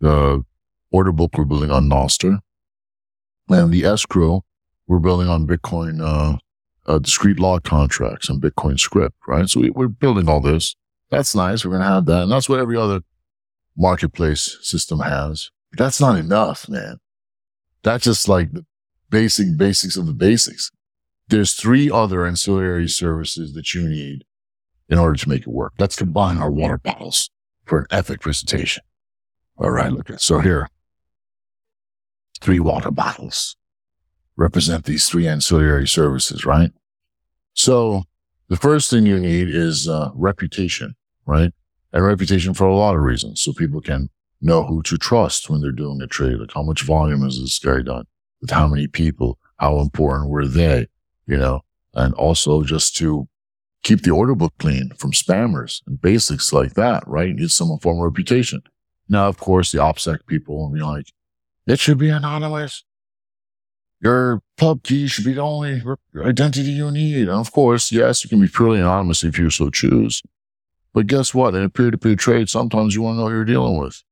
The order book we're building on Nostr. And the escrow we're building on Bitcoin, uh, uh, discrete log contracts and Bitcoin script, right? So we, we're building all this. That's nice. We're going to have that. And that's what every other marketplace system has. But that's not enough, man. That's just like the basic basics of the basics. There's three other ancillary services that you need in order to make it work. Let's combine our water bottles for an epic presentation. All right. Look at, so here, three water bottles represent these three ancillary services, right? So the first thing you need is uh, reputation, right? And reputation for a lot of reasons. So people can know who to trust when they're doing a trade. Like how much volume has this guy done? With how many people? How important were they? You know, and also just to keep the order book clean from spammers and basics like that, right? You need some form of reputation. Now, of course, the OPSEC people will be like, it should be anonymous. Your pub key should be the only identity you need. And of course, yes, you can be purely anonymous if you so choose. But guess what? In a peer-to-peer trade, sometimes you want to know who you're dealing with.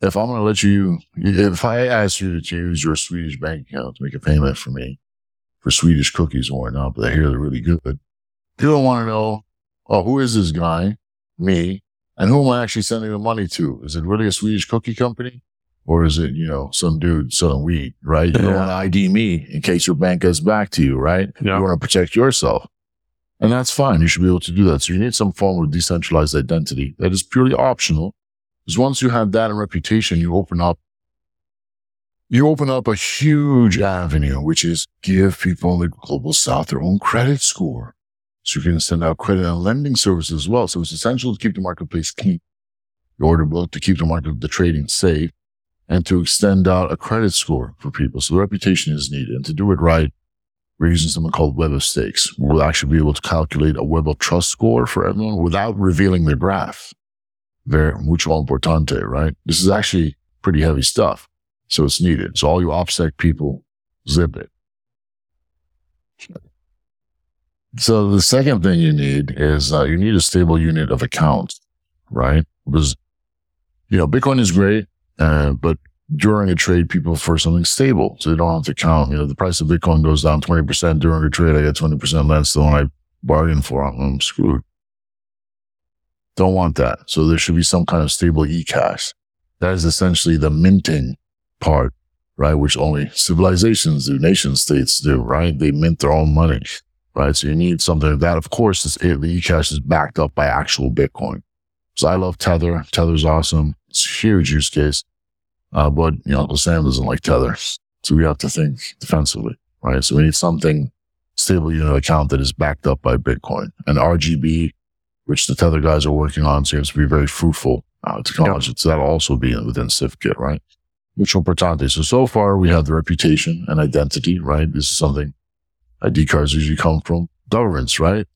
If I'm going to let you, if I ask you to use your Swedish bank account to make a payment for me for Swedish cookies or whatnot, but I hear they're really good, you don't want to know, oh, who is this guy? Me. And who am I actually sending the money to? Is it really a Swedish cookie company? Or is it, you know, some dude selling weed, right? You don't want to ID me in case your bank gets back to you, right? Yeah. You want to protect yourself. And that's fine. You should be able to do that. So you need some form of decentralized identity that is purely optional. Because once you have that and reputation, you open up, you open up a huge avenue, which is give people in the global south their own credit score. So you can send out credit and lending services as well. So it's essential to keep the marketplace clean, the order book, to keep the market, the trading safe, and to extend out a credit score for people. So the reputation is needed. And to do it right, we're using something called Web of Stakes. We'll actually be able to calculate a Web of Trust score for everyone without revealing their graph. Very mucho importante, right? This is actually pretty heavy stuff. So it's needed. So all you OPSEC people, zip it. So the second thing you need is uh, you need a stable unit of account, right? Because, you know, Bitcoin is great, uh, but during a trade, people prefer something stable. So they don't have to count, you know, the price of Bitcoin goes down 20% during a trade. I get 20% less than what I bargained for. I'm screwed. Don't want that. So there should be some kind of stable eCash. That is essentially the minting part, right? Which only civilizations do, nation states do, right? They mint their own money, right? So you need something that. Of course, is, the eCash is backed up by actual Bitcoin. So I love Tether. Tether's awesome. It's a huge use case. Uh, but you know, Uncle Sam doesn't like Tether. So we have to think defensively, right? So we need something stable unit account that is backed up by Bitcoin and RGB, which the Tether guys are working on seems to be very fruitful uh, technology. So that'll also be within CivKit, right? Mucho importante. So, so far we have the reputation and identity, right? This is something ID cards usually come from governments, right?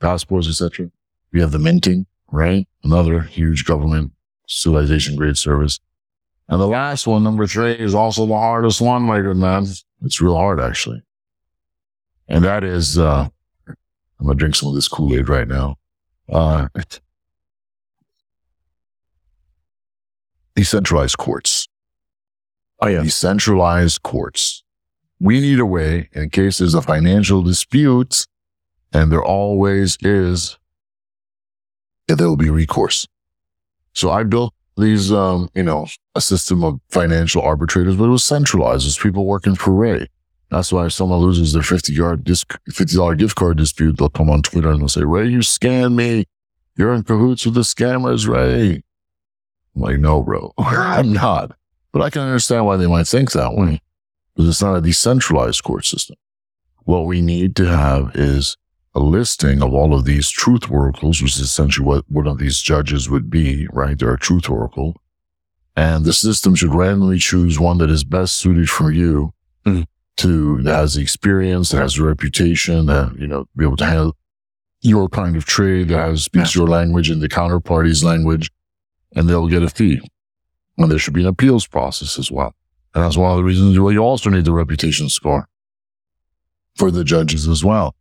Passports, etc. We have the minting, right? Another huge government civilization grade service. And the last one, number three, is also the hardest one, my good man. It's real hard, actually. And that is, uh, I'm going to drink some of this Kool-Aid right now. Uh, decentralized courts. Oh, yeah. Decentralized courts. We need a way in cases of financial disputes, and there always is, there will be recourse. So I built these, um, you know, a system of financial arbitrators, but it was centralized. There's people working for Ray. That's why if someone loses their 50 yard disc, $50 gift card dispute, they'll come on Twitter and they'll say, Ray, you scammed me. You're in cahoots with the scammers, Ray. I'm like, no, bro, I'm not. But I can understand why they might think that way because it's not a decentralized court system. What we need to have is a listing of all of these truth oracles, which is essentially what one of these judges would be, right? They're a truth oracle. And the system should randomly choose one that is best suited for you Mm. to, that has the experience, that has the reputation, that, you know, be able to handle your kind of trade, that has, speaks your language and the counterparty's language, and they'll get a fee. And there should be an appeals process as well. And that's one of the reasons why you also need the reputation score for the judges as well.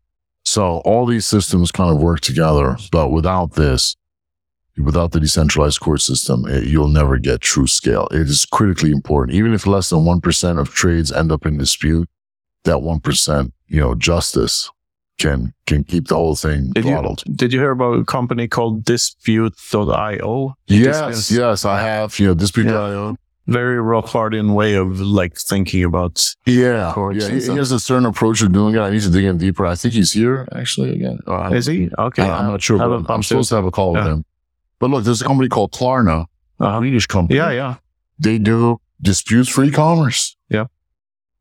So all these systems kind of work together, but without this, without the decentralized court system, it, you'll never get true scale. It is critically important. Even if less than 1% of trades end up in dispute, that 1%, you know, justice can, can keep the whole thing Did you- throttled. Did you hear about a company called Dispute.io? Yes, yes, I have, you know, dispute.io. Very Rothbardian way of like thinking about. Yeah, Courts yeah. He, he has a certain approach of doing it. I need to dig in deeper. I think he's here actually again. Or Is he? Okay. I, am not sure. I But haven't I'm supposed to have a call with him. But look, there's a company called Klarna, a Uh-huh. Swedish company. Yeah, yeah. They do disputes free commerce. Yeah.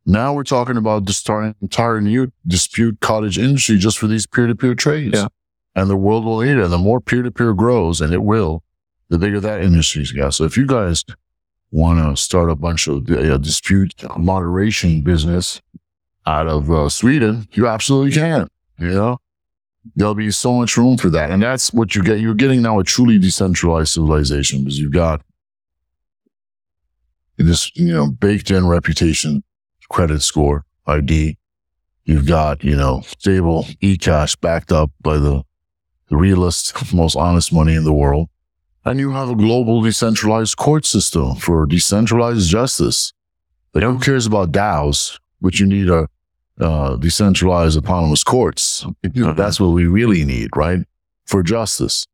Now we're talking about the starting entire new dispute cottage industry just for these peer to peer trades. Yeah. And the world will need it. And the more peer to peer grows, and it will, the bigger that industry's got. So if you guys want to start a bunch of uh, dispute moderation business out of uh, Sweden, you absolutely can. You know, there'll be so much room for that. And that's what you get. You're getting now a truly decentralized civilization because you've got this, you know, baked in reputation, credit score, ID. You've got, you know, stable eCash backed up by the, the realest, most honest money in the world. And you have a global decentralized court system for decentralized justice. But who cares about DAOs, but you need a uh, decentralized autonomous courts. Know, that's what we really need, right? For justice.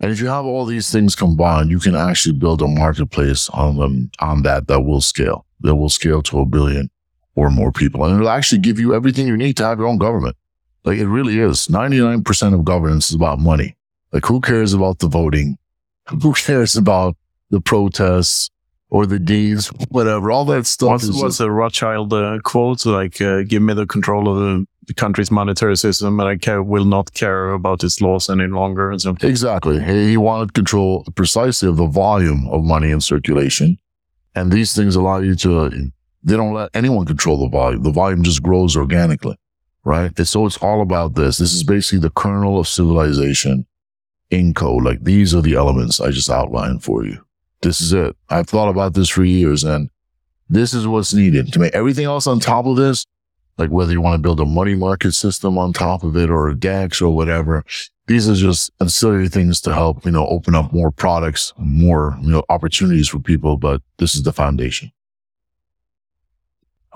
And if you have all these things combined, you can actually build a marketplace on them, on that that will scale, that will scale to a billion or more people. And it'll actually give you everything you need to have your own government. Like it really is. 99% of governance is about money. Like who cares about the voting? Who cares about the protests or the deeds, whatever? All that stuff What's, is what's a Rothschild uh, quote? Like, uh, give me the control of the, the country's monetary system, and I care, will not care about its laws any longer. And so, Exactly. He, he wanted control precisely of the volume of money in circulation. And these things allow you to, they don't let anyone control the volume. The volume just grows organically, right? And so it's all about this. This is basically the kernel of civilization in code. Like these are the elements I just outlined for you. This is it. I've thought about this for years and this is what's needed to make everything else on top of this. Like whether you want to build a money market system on top of it or a DEX or whatever. These are just ancillary things to help, you know, open up more products, more, you know, opportunities for people. But this is the foundation.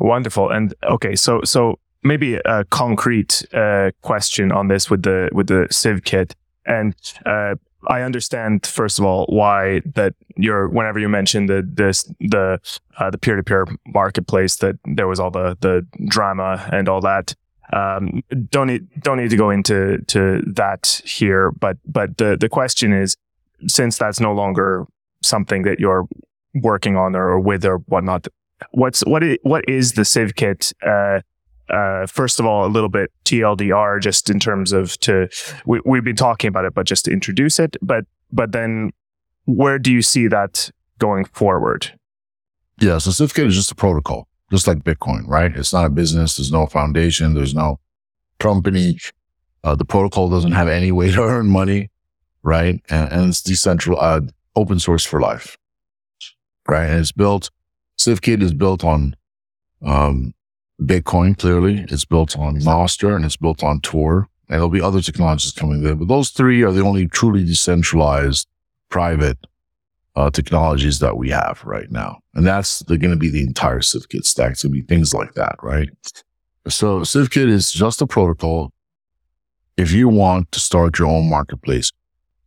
Wonderful. And okay, so so maybe a concrete uh, question on this with the with the CivKit. And uh, I understand first of all why that you're whenever you mentioned the this the uh, the peer to peer marketplace that there was all the the drama and all that. Um, don't need don't need to go into to that here, but but the the question is since that's no longer something that you're working on or, with or whatnot, what's what is, what is the CivKit? Uh, uh, first of all, a little bit TLDR, just in terms of to we, we've been talking about it, but just to introduce it. But but then, where do you see that going forward? Yeah. So CivKit is just a protocol, just like Bitcoin, right? It's not a business. There's no foundation. There's no company. Uh, the protocol doesn't have any way to earn money, right? And, and it's decentralized, uh, open source for life, right? And it's built, Civkit is built on, um, Bitcoin, clearly. It's built on Nostr and it's built on Tor. And there'll be other technologies coming there, but those three are the only truly decentralized private uh, technologies that we have right now. And that's going to be the entire CivKit stack. It's going to be things like that, right? So CivKit is just a protocol. If you want to start your own marketplace,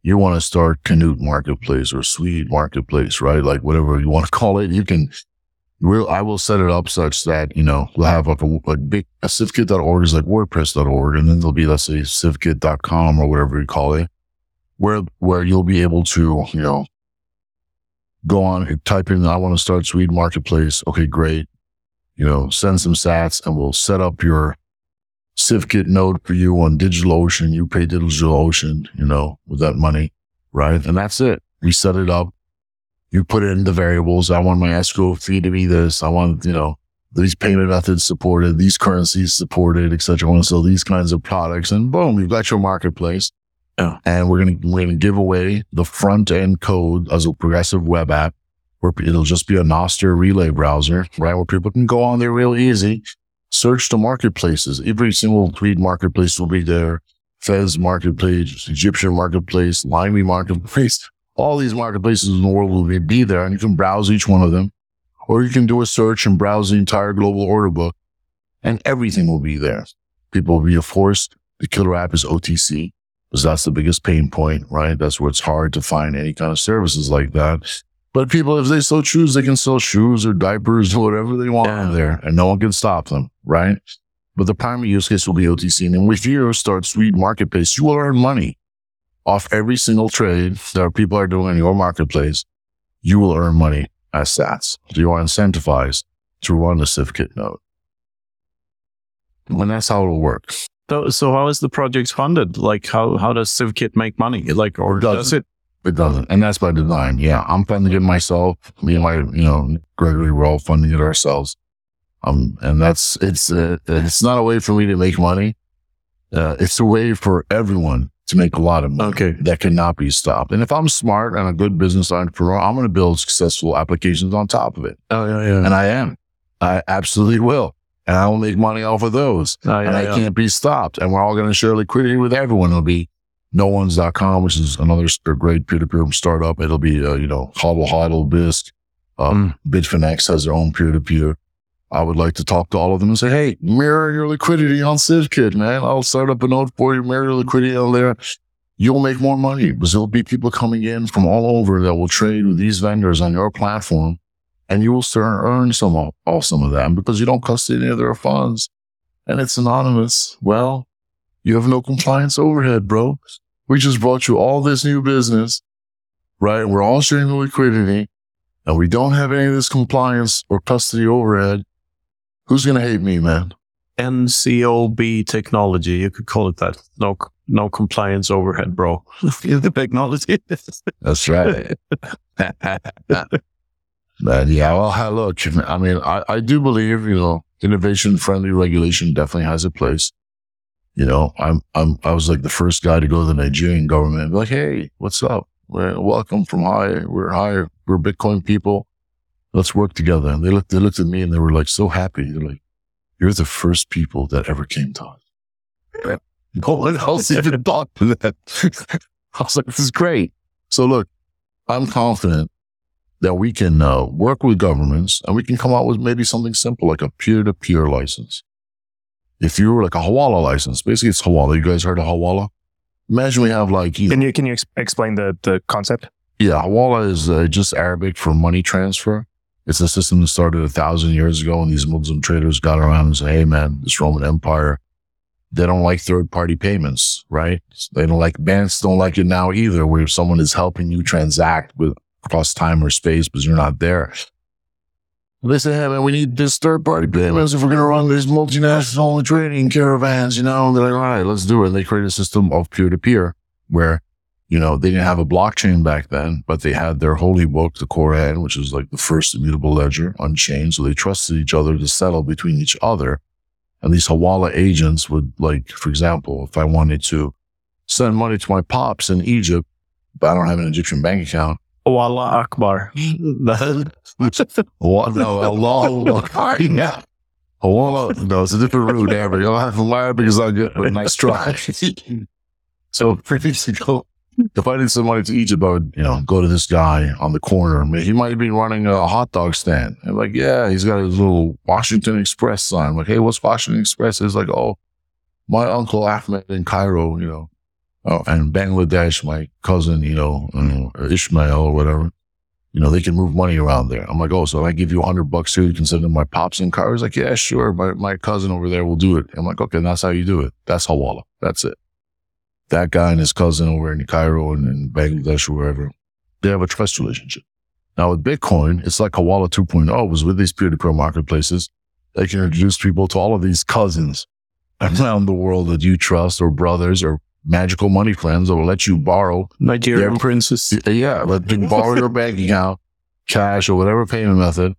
you want to start Canute Marketplace or Swede Marketplace, right? Like whatever you want to call it, you can We'll, I will set it up such that, you know, we'll have like a, a big, a civkit.org is like WordPress.org. And then there'll be, let's say civkit.com or whatever you call it, where, where you'll be able to, you know, go on, type in, I want to start Swede Marketplace. Okay, great. You know, send some sats and we'll set up your CivKit node for you on DigitalOcean. You pay DigitalOcean, you know, with that money, right? And that's it. We set it up you put it in the variables. I want my escrow fee to be this. I want, you know, these payment methods supported, these currencies supported, etc. I want to sell these kinds of products and boom, you've got your marketplace. Yeah. And we're going to, we're going to give away the front end code as a progressive web app where it'll just be a Nostr relay browser, right? Where people can go on there real easy, search the marketplaces. Every single Tweed marketplace will be there. Fez marketplace, Egyptian marketplace, Limey marketplace all these marketplaces in the world will be there and you can browse each one of them. Or you can do a search and browse the entire global order book and everything will be there. People will be forced. The killer app is OTC because that's the biggest pain point, right? That's where it's hard to find any kind of services like that. But people, if they so choose, they can sell shoes or diapers or whatever they want yeah. there and no one can stop them, right? But the primary use case will be OTC. And then if you start sweet Marketplace, you will earn money off every single trade that people are doing in your marketplace, you will earn money as sats. You are incentivized to run the CivKit node. And that's how it'll work. So, so how is the project funded? Like how, how does CivKit make money? Like, or does, does it? It doesn't. And that's by design. Yeah. I'm funding it myself. Me and my, you know, Gregory, we're all funding it ourselves. Um, and that's, it's, uh, it's not a way for me to make money. Uh, it's a way for everyone to make a lot of money. Okay. That cannot be stopped. And if I'm smart and a good business entrepreneur, I'm going to build successful applications on top of it. Oh, yeah, yeah. And I am. I absolutely will. And I will make money off of those. Oh, yeah, and I yeah. can't be stopped. And we're all going to share liquidity with everyone. It'll be noones.com, which is another great peer-to-peer startup. It'll be, uh, you know, Hodl Hodl Bisq. Um, mm. Bitfinex has their own peer-to-peer. I would like to talk to all of them and say, Hey, mirror your liquidity on CivKit, man. I'll start up a node for you, mirror your liquidity on there. you'll make more money because there'll be people coming in from all over that will trade with these vendors on your platform and you will start earn some of, all some of that because you don't custody any of their funds and it's anonymous. Well, you have no compliance overhead, bro. We just brought you all this new business, right? We're all sharing the liquidity and we don't have any of this compliance or custody overhead. Who's going to hate me, man? NCOB technology. You could call it that. No, no compliance overhead, bro. the technology. That's right. Man, yeah. Well, look, I mean, I, I do believe, you know, innovation friendly regulation definitely has a place. You know, I'm, I'm, I was like the first guy to go to the Nigerian government and be like, Hey, what's up? We're welcome from high. We're high. We're Bitcoin people. Let's work together. And they looked, they looked at me and they were like so happy. They're like, you're the first people that ever came to us. No one else even thought to that. I was like, this is great. So look, I'm confident that we can uh, work with governments and we can come out with maybe something simple like a peer-to-peer license. If you were like a Hawala license, basically it's Hawala. You guys heard of Hawala? Imagine we have like either, can you can you ex- explain the the concept? Yeah, Hawala is uh, just Arabic for money transfer. It's a system that started a thousand years ago, and these Muslim traders got around and said, "Hey, man, this Roman Empire, they don't like third party payments, right? They don't like banks, don't like it now either, where someone is helping you transact with across time or space because you're not there. They say, hey, man, we need this third party payments if we're going to run these multinational trading caravans, you know? And they're like, all right, let's do it. And they create a system of peer to peer where, you know, they didn't have a blockchain back then, but they had their holy book, the Quran, which is like the first immutable ledger unchained. So they trusted each other to settle between each other. And these Hawala agents would like, for example, if I wanted to send money to my pops in Egypt, but I don't have an Egyptian bank account, Allah Akbar. what? No, Allah Akbar. Yeah. Allah, no, it's a different route there, but you'll have to learn because I get a nice try. so, previously, go, if I need some money to Egypt, I would, you know, go to this guy on the corner. He might be running a hot dog stand. I'm like, yeah, he's got his little Washington Express sign. I'm like, hey, what's Washington Express? He's like, oh, my uncle Ahmed in Cairo, you know, oh, and Bangladesh, my cousin, you know, uh, Ishmael or whatever, you know, they can move money around there. I'm like, oh, so I give you a hundred bucks here, you can send them my pops in car. He's like, yeah, sure. My, my cousin over there will do it. I'm like, okay, that's how you do it. That's Hawala. That's it. That guy and his cousin over in Cairo and in Bangladesh or wherever, they have a trust relationship. Now with Bitcoin, it's like Hawala 2.0 was with these peer-to-peer marketplaces. They can introduce people to all of these cousins around the world that you trust or brothers or magical money friends that will let you borrow Nigerian their, princess. Yeah, let you borrow your bank account, cash or whatever payment method,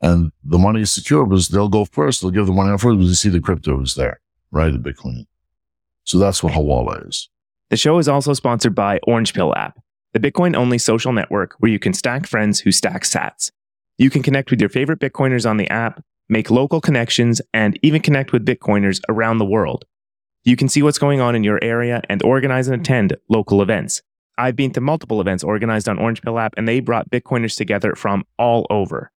and the money is secure because they'll go first. They'll give the money out first because they see the crypto is there, right? The Bitcoin. So that's what Hawala is. The show is also sponsored by Orange Pill app, the Bitcoin only social network where you can stack friends who stack sats. You can connect with your favorite Bitcoiners on the app, make local connections, and even connect with Bitcoiners around the world. You can see what's going on in your area and organize and attend local events. I've been to multiple events organized on Orange Pill app, and they brought Bitcoiners together from all over.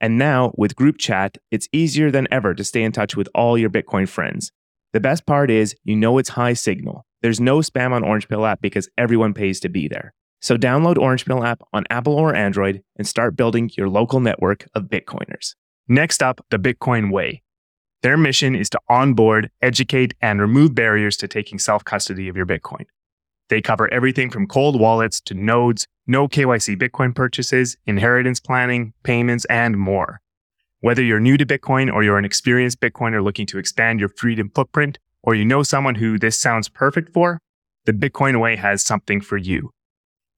And now, with group chat, it's easier than ever to stay in touch with all your Bitcoin friends. The best part is, you know it's high signal. There's no spam on Orange Pill app because everyone pays to be there. So download Orange Pill app on Apple or Android and start building your local network of Bitcoiners. Next up, the Bitcoin Way. Their mission is to onboard, educate, and remove barriers to taking self custody of your Bitcoin. They cover everything from cold wallets to nodes, no KYC Bitcoin purchases, inheritance planning, payments, and more. Whether you're new to Bitcoin or you're an experienced Bitcoiner looking to expand your freedom footprint, or you know someone who this sounds perfect for, the Bitcoin Way has something for you.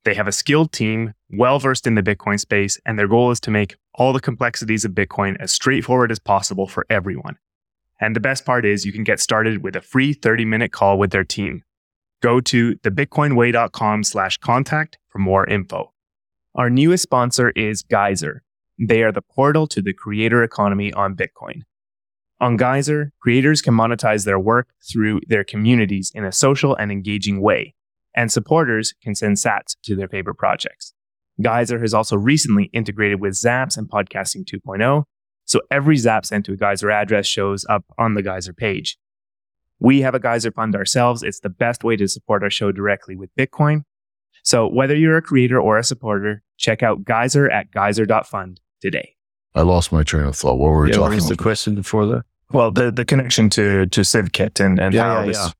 They have a skilled team, well versed in the Bitcoin space, and their goal is to make all the complexities of Bitcoin as straightforward as possible for everyone. And the best part is you can get started with a free 30 minute call with their team. Go to thebitcoinway.com slash contact for more info. Our newest sponsor is Geyser. They are the portal to the creator economy on Bitcoin. On Geyser, creators can monetize their work through their communities in a social and engaging way, and supporters can send sats to their favorite projects. Geyser has also recently integrated with Zaps and Podcasting 2.0 so every Zap sent to a Geyser address shows up on the Geyser page. We have a Geyser fund ourselves. It's the best way to support our show directly with Bitcoin. So whether you're a creator or a supporter, check out Geyser at geyser.fund today. I lost my train of thought. What were we Yeah, talking what is the question before that? Well, the, the connection to, to CivKit and, and Yeah, how yeah, this, yeah.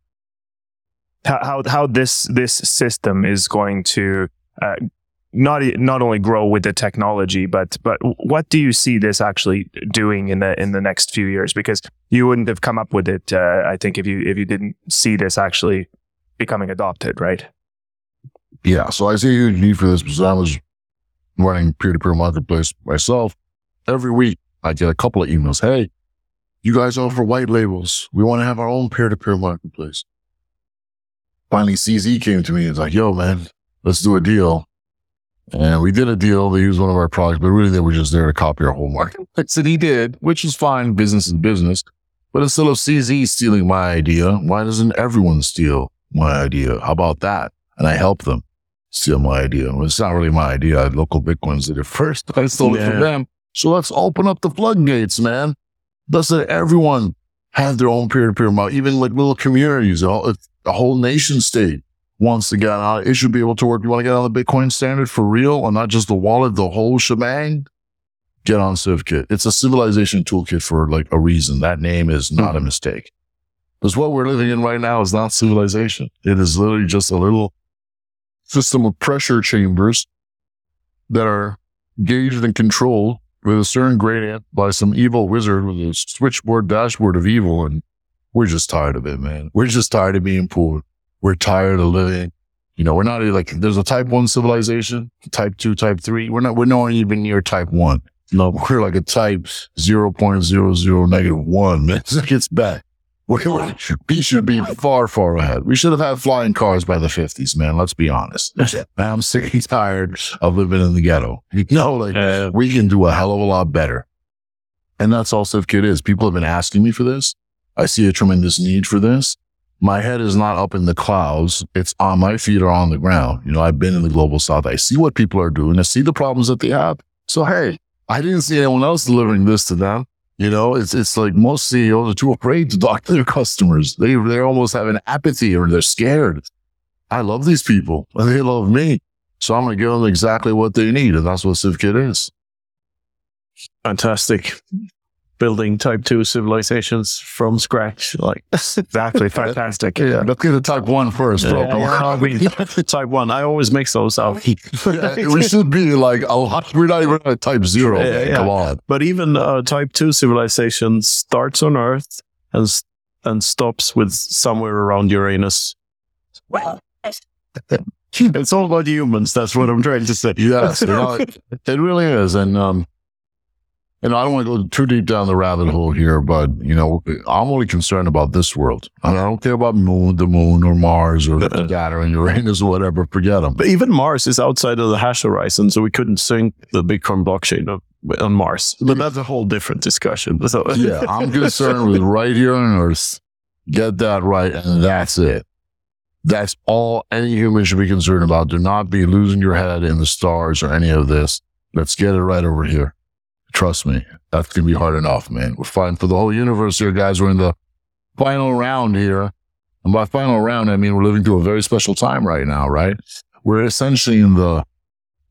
how, how, how this, this system is going to, uh, not, not only grow with the technology, but, but what do you see this actually doing in the, in the next few years? Because you wouldn't have come up with it, uh, I think if you, if you didn't see this actually becoming adopted, right? Yeah. So I see a huge need for this because I was running peer to peer marketplace myself. Every week I get a couple of emails. Hey, you guys offer white labels. We want to have our own peer to peer marketplace. Finally, CZ came to me and was like, yo, man, let's do a deal. And we did a deal. They used one of our products, but really they were just there to copy our whole marketplace. And he did, which is fine. Business is business. But instead of CZ stealing my idea, why doesn't everyone steal my idea? How about that? And I help them steal my idea. Well, it's not really my idea. Local Bitcoins did it first. I stole it from them. So let's open up the floodgates, man. Let's let everyone have their own peer-to-peer market, even like little communities. A whole, a whole nation state wants to get on. It should be able to work. You want to get on the Bitcoin standard for real and not just the wallet, the whole shebang? Get on CivKit. It's a civilization toolkit for like a reason. That name is not a hmm. mistake. Because what we're living in right now is not civilization. It is literally just a little system of pressure chambers that are gauged and controlled with a certain gradient by some evil wizard with a switchboard dashboard of evil. And we're just tired of it, man. We're just tired of being poor. We're tired of living. You know, we're not like, there's a type one civilization, type two, type three. We're not, we're not even near type one. No, we're like a type 0.00 negative one, man. It gets bad. We, we should be far, far ahead. We should have had flying cars by the 50s, man. Let's be honest. I'm sick and tired of living in the ghetto. You know, like Uh, we can do a hell of a lot better. And that's all CivKit is. People have been asking me for this. I see a tremendous need for this. My head is not up in the clouds. It's on my feet or on the ground. You know, I've been in the global south. I see what people are doing. I see the problems that they have. So, hey, I didn't see anyone else delivering this to them. You know, it's it's like most CEOs are too afraid to talk to their customers. They they almost have an apathy or they're scared. I love these people and they love me. So I'm gonna give them exactly what they need, and that's what CivKit is. fantastic. Building type two civilizations from scratch. Like Exactly. Fantastic. Yeah, let's get to type one first, bro. Yeah, yeah, I type one. I always mix those up. Yeah, we should be like, oh, we're not even at type zero. Yeah, yeah. Come on. But even uh, type two civilization starts on Earth and and stops with somewhere around Uranus. Well. it's all about humans. That's what I'm trying to say. Yes, you know, it, it really is. And, um, and I don't want to go too deep down the rabbit hole here, but you know, I'm only concerned about this world. And I don't care about moon, the moon or Mars or Saturn, Uranus or whatever. Forget them. But even Mars is outside of the hash horizon, so we couldn't sync the Bitcoin blockchain of, on Mars. But that's a whole different discussion. So yeah, I'm concerned with right here on Earth. Get that right, and that's it. That's all any human should be concerned about. Do not be losing your head in the stars or any of this. Let's get it right over here. Trust me, that's gonna be hard enough, man. We're fighting for the whole universe here, guys. We're in the final round here. And by final round, I mean we're living through a very special time right now, right? We're essentially in the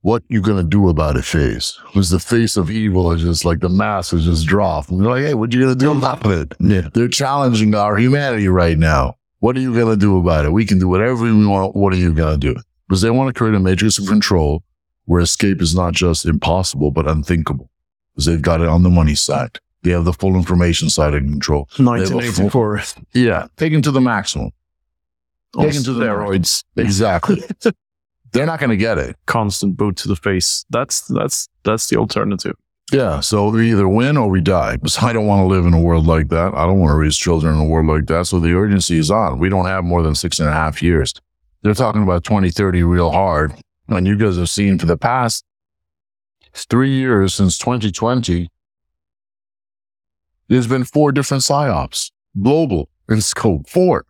what you gonna do about it phase. Was the face of evil is just like the mask is just dropped. And we're like, hey, what you gonna do about it? yeah. They're challenging our humanity right now. What are you gonna do about it? We can do whatever we want. What are you gonna do? Because they want to create a matrix of control where escape is not just impossible, but unthinkable. Because they've got it on the money side. They have the full information side of control. 1984. Yeah, taken to the maximum. Taken to the steroids. Exactly. They're not going to get it. Constant boot to the face. That's that's that's the alternative. Yeah. So we either win or we die. Because I don't want to live in a world like that. I don't want to raise children in a world like that. So the urgency is on. We don't have more than six and a half years. They're talking about 2030 real hard. And you guys have seen for the past three years since 2020, there's been four different psyops, global in scope, four.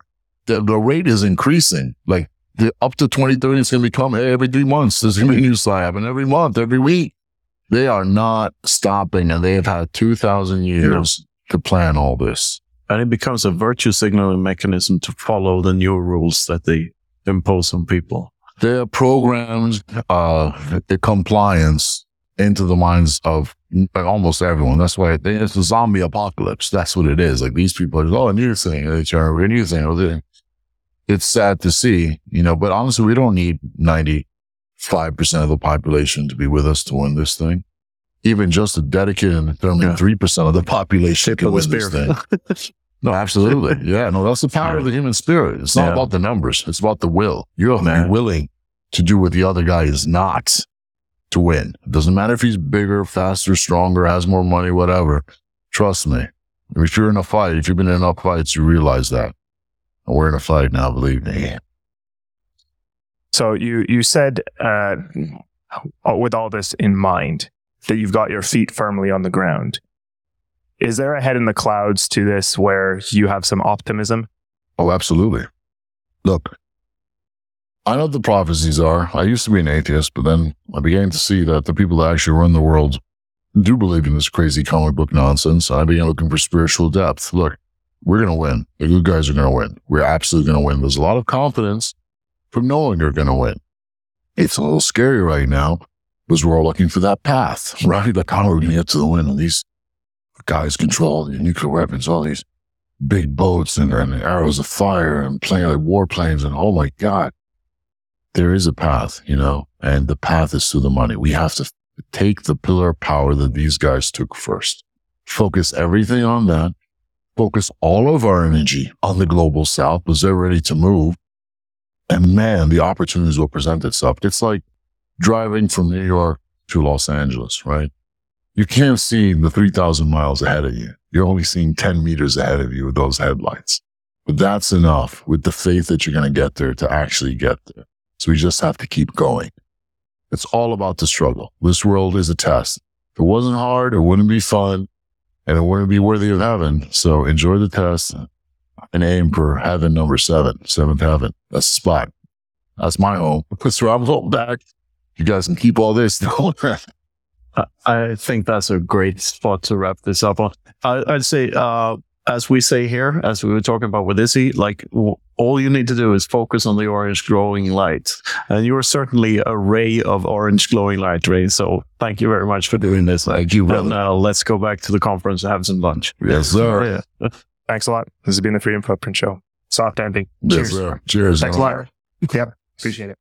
The, the rate is increasing. Like the, up to 2030, it's going to become every three months, there's going to be a new psyop. And every month, every week, they are not stopping. And they have had 2,000 years to plan all this. and it becomes a virtue signaling mechanism to follow the new rules that they impose on people. They're programmed uh, the compliance into the minds of almost everyone. That's why it's a zombie apocalypse. That's what it is. Like these people are, oh, a new thing, they turn a new thing. It's sad to see, you know, but honestly, we don't need 95% of the population to be with us to win this thing. Even just a dedicated and yeah. 3% of the population can win this thing. No, absolutely. Yeah, no, that's the power of the human spirit. It's not yeah. about the numbers. It's about the will. You have to be willing to do what the other guy is not to win. It doesn't matter if he's bigger, faster, stronger, has more money, whatever. Trust me. If you're in a fight, if you've been in enough fights, you realize that. And we're in a fight now, believe me. So you you said uh, with all this in mind that you've got your feet firmly on the ground. Is there a head in the clouds to this where you have some optimism? Oh, absolutely. Look, I know what the prophecies are. I used to be an atheist, but then I began to see that the people that actually run the world do believe in this crazy comic book nonsense. I began looking for spiritual depth. Look, we're going to win. The good guys are going to win. We're absolutely going to win. There's a lot of confidence from knowing you're going to win. It's a little scary right now because we're all looking for that path, right? Like, how are we going to get to the win? And these guys control the nuclear weapons, all these big boats and, and arrows of fire and playing like warplanes. And oh my God, there is a path, you know, and the path is through the money. We have to take the pillar of power that these guys took first, focus everything on that, focus all of our energy on the global south because they're ready to move. And man, the opportunities will present itself. It's like driving from New York to Los Angeles, right? You can't see the 3000 miles ahead of you. You're only seeing 10 meters ahead of you with those headlights. But that's enough with the faith that you're going to get there to actually get there. So we just have to keep going. It's all about the struggle. This world is a test. If it wasn't hard, it wouldn't be fun and it wouldn't be worthy of heaven. So enjoy the test and aim for heaven number seven, seventh heaven. That's the spot. That's my home. That's where I'm back. You guys can keep all this. I think that's a great spot to wrap this up on. I, would say, uh, as we say here, as we were talking about with Izzy, like w- all you need to do is focus on the orange glowing light. And you are certainly a ray of orange glowing light, Ray. So thank you very much for doing this. Thank you. And uh, let's go back to the conference and have some lunch. Yes, sir. Yeah. Thanks a lot. This has been the Freedom Footprint Show. Soft ending. Cheers. Yes, sir. Cheers. Thanks a lot. Yep. Appreciate it.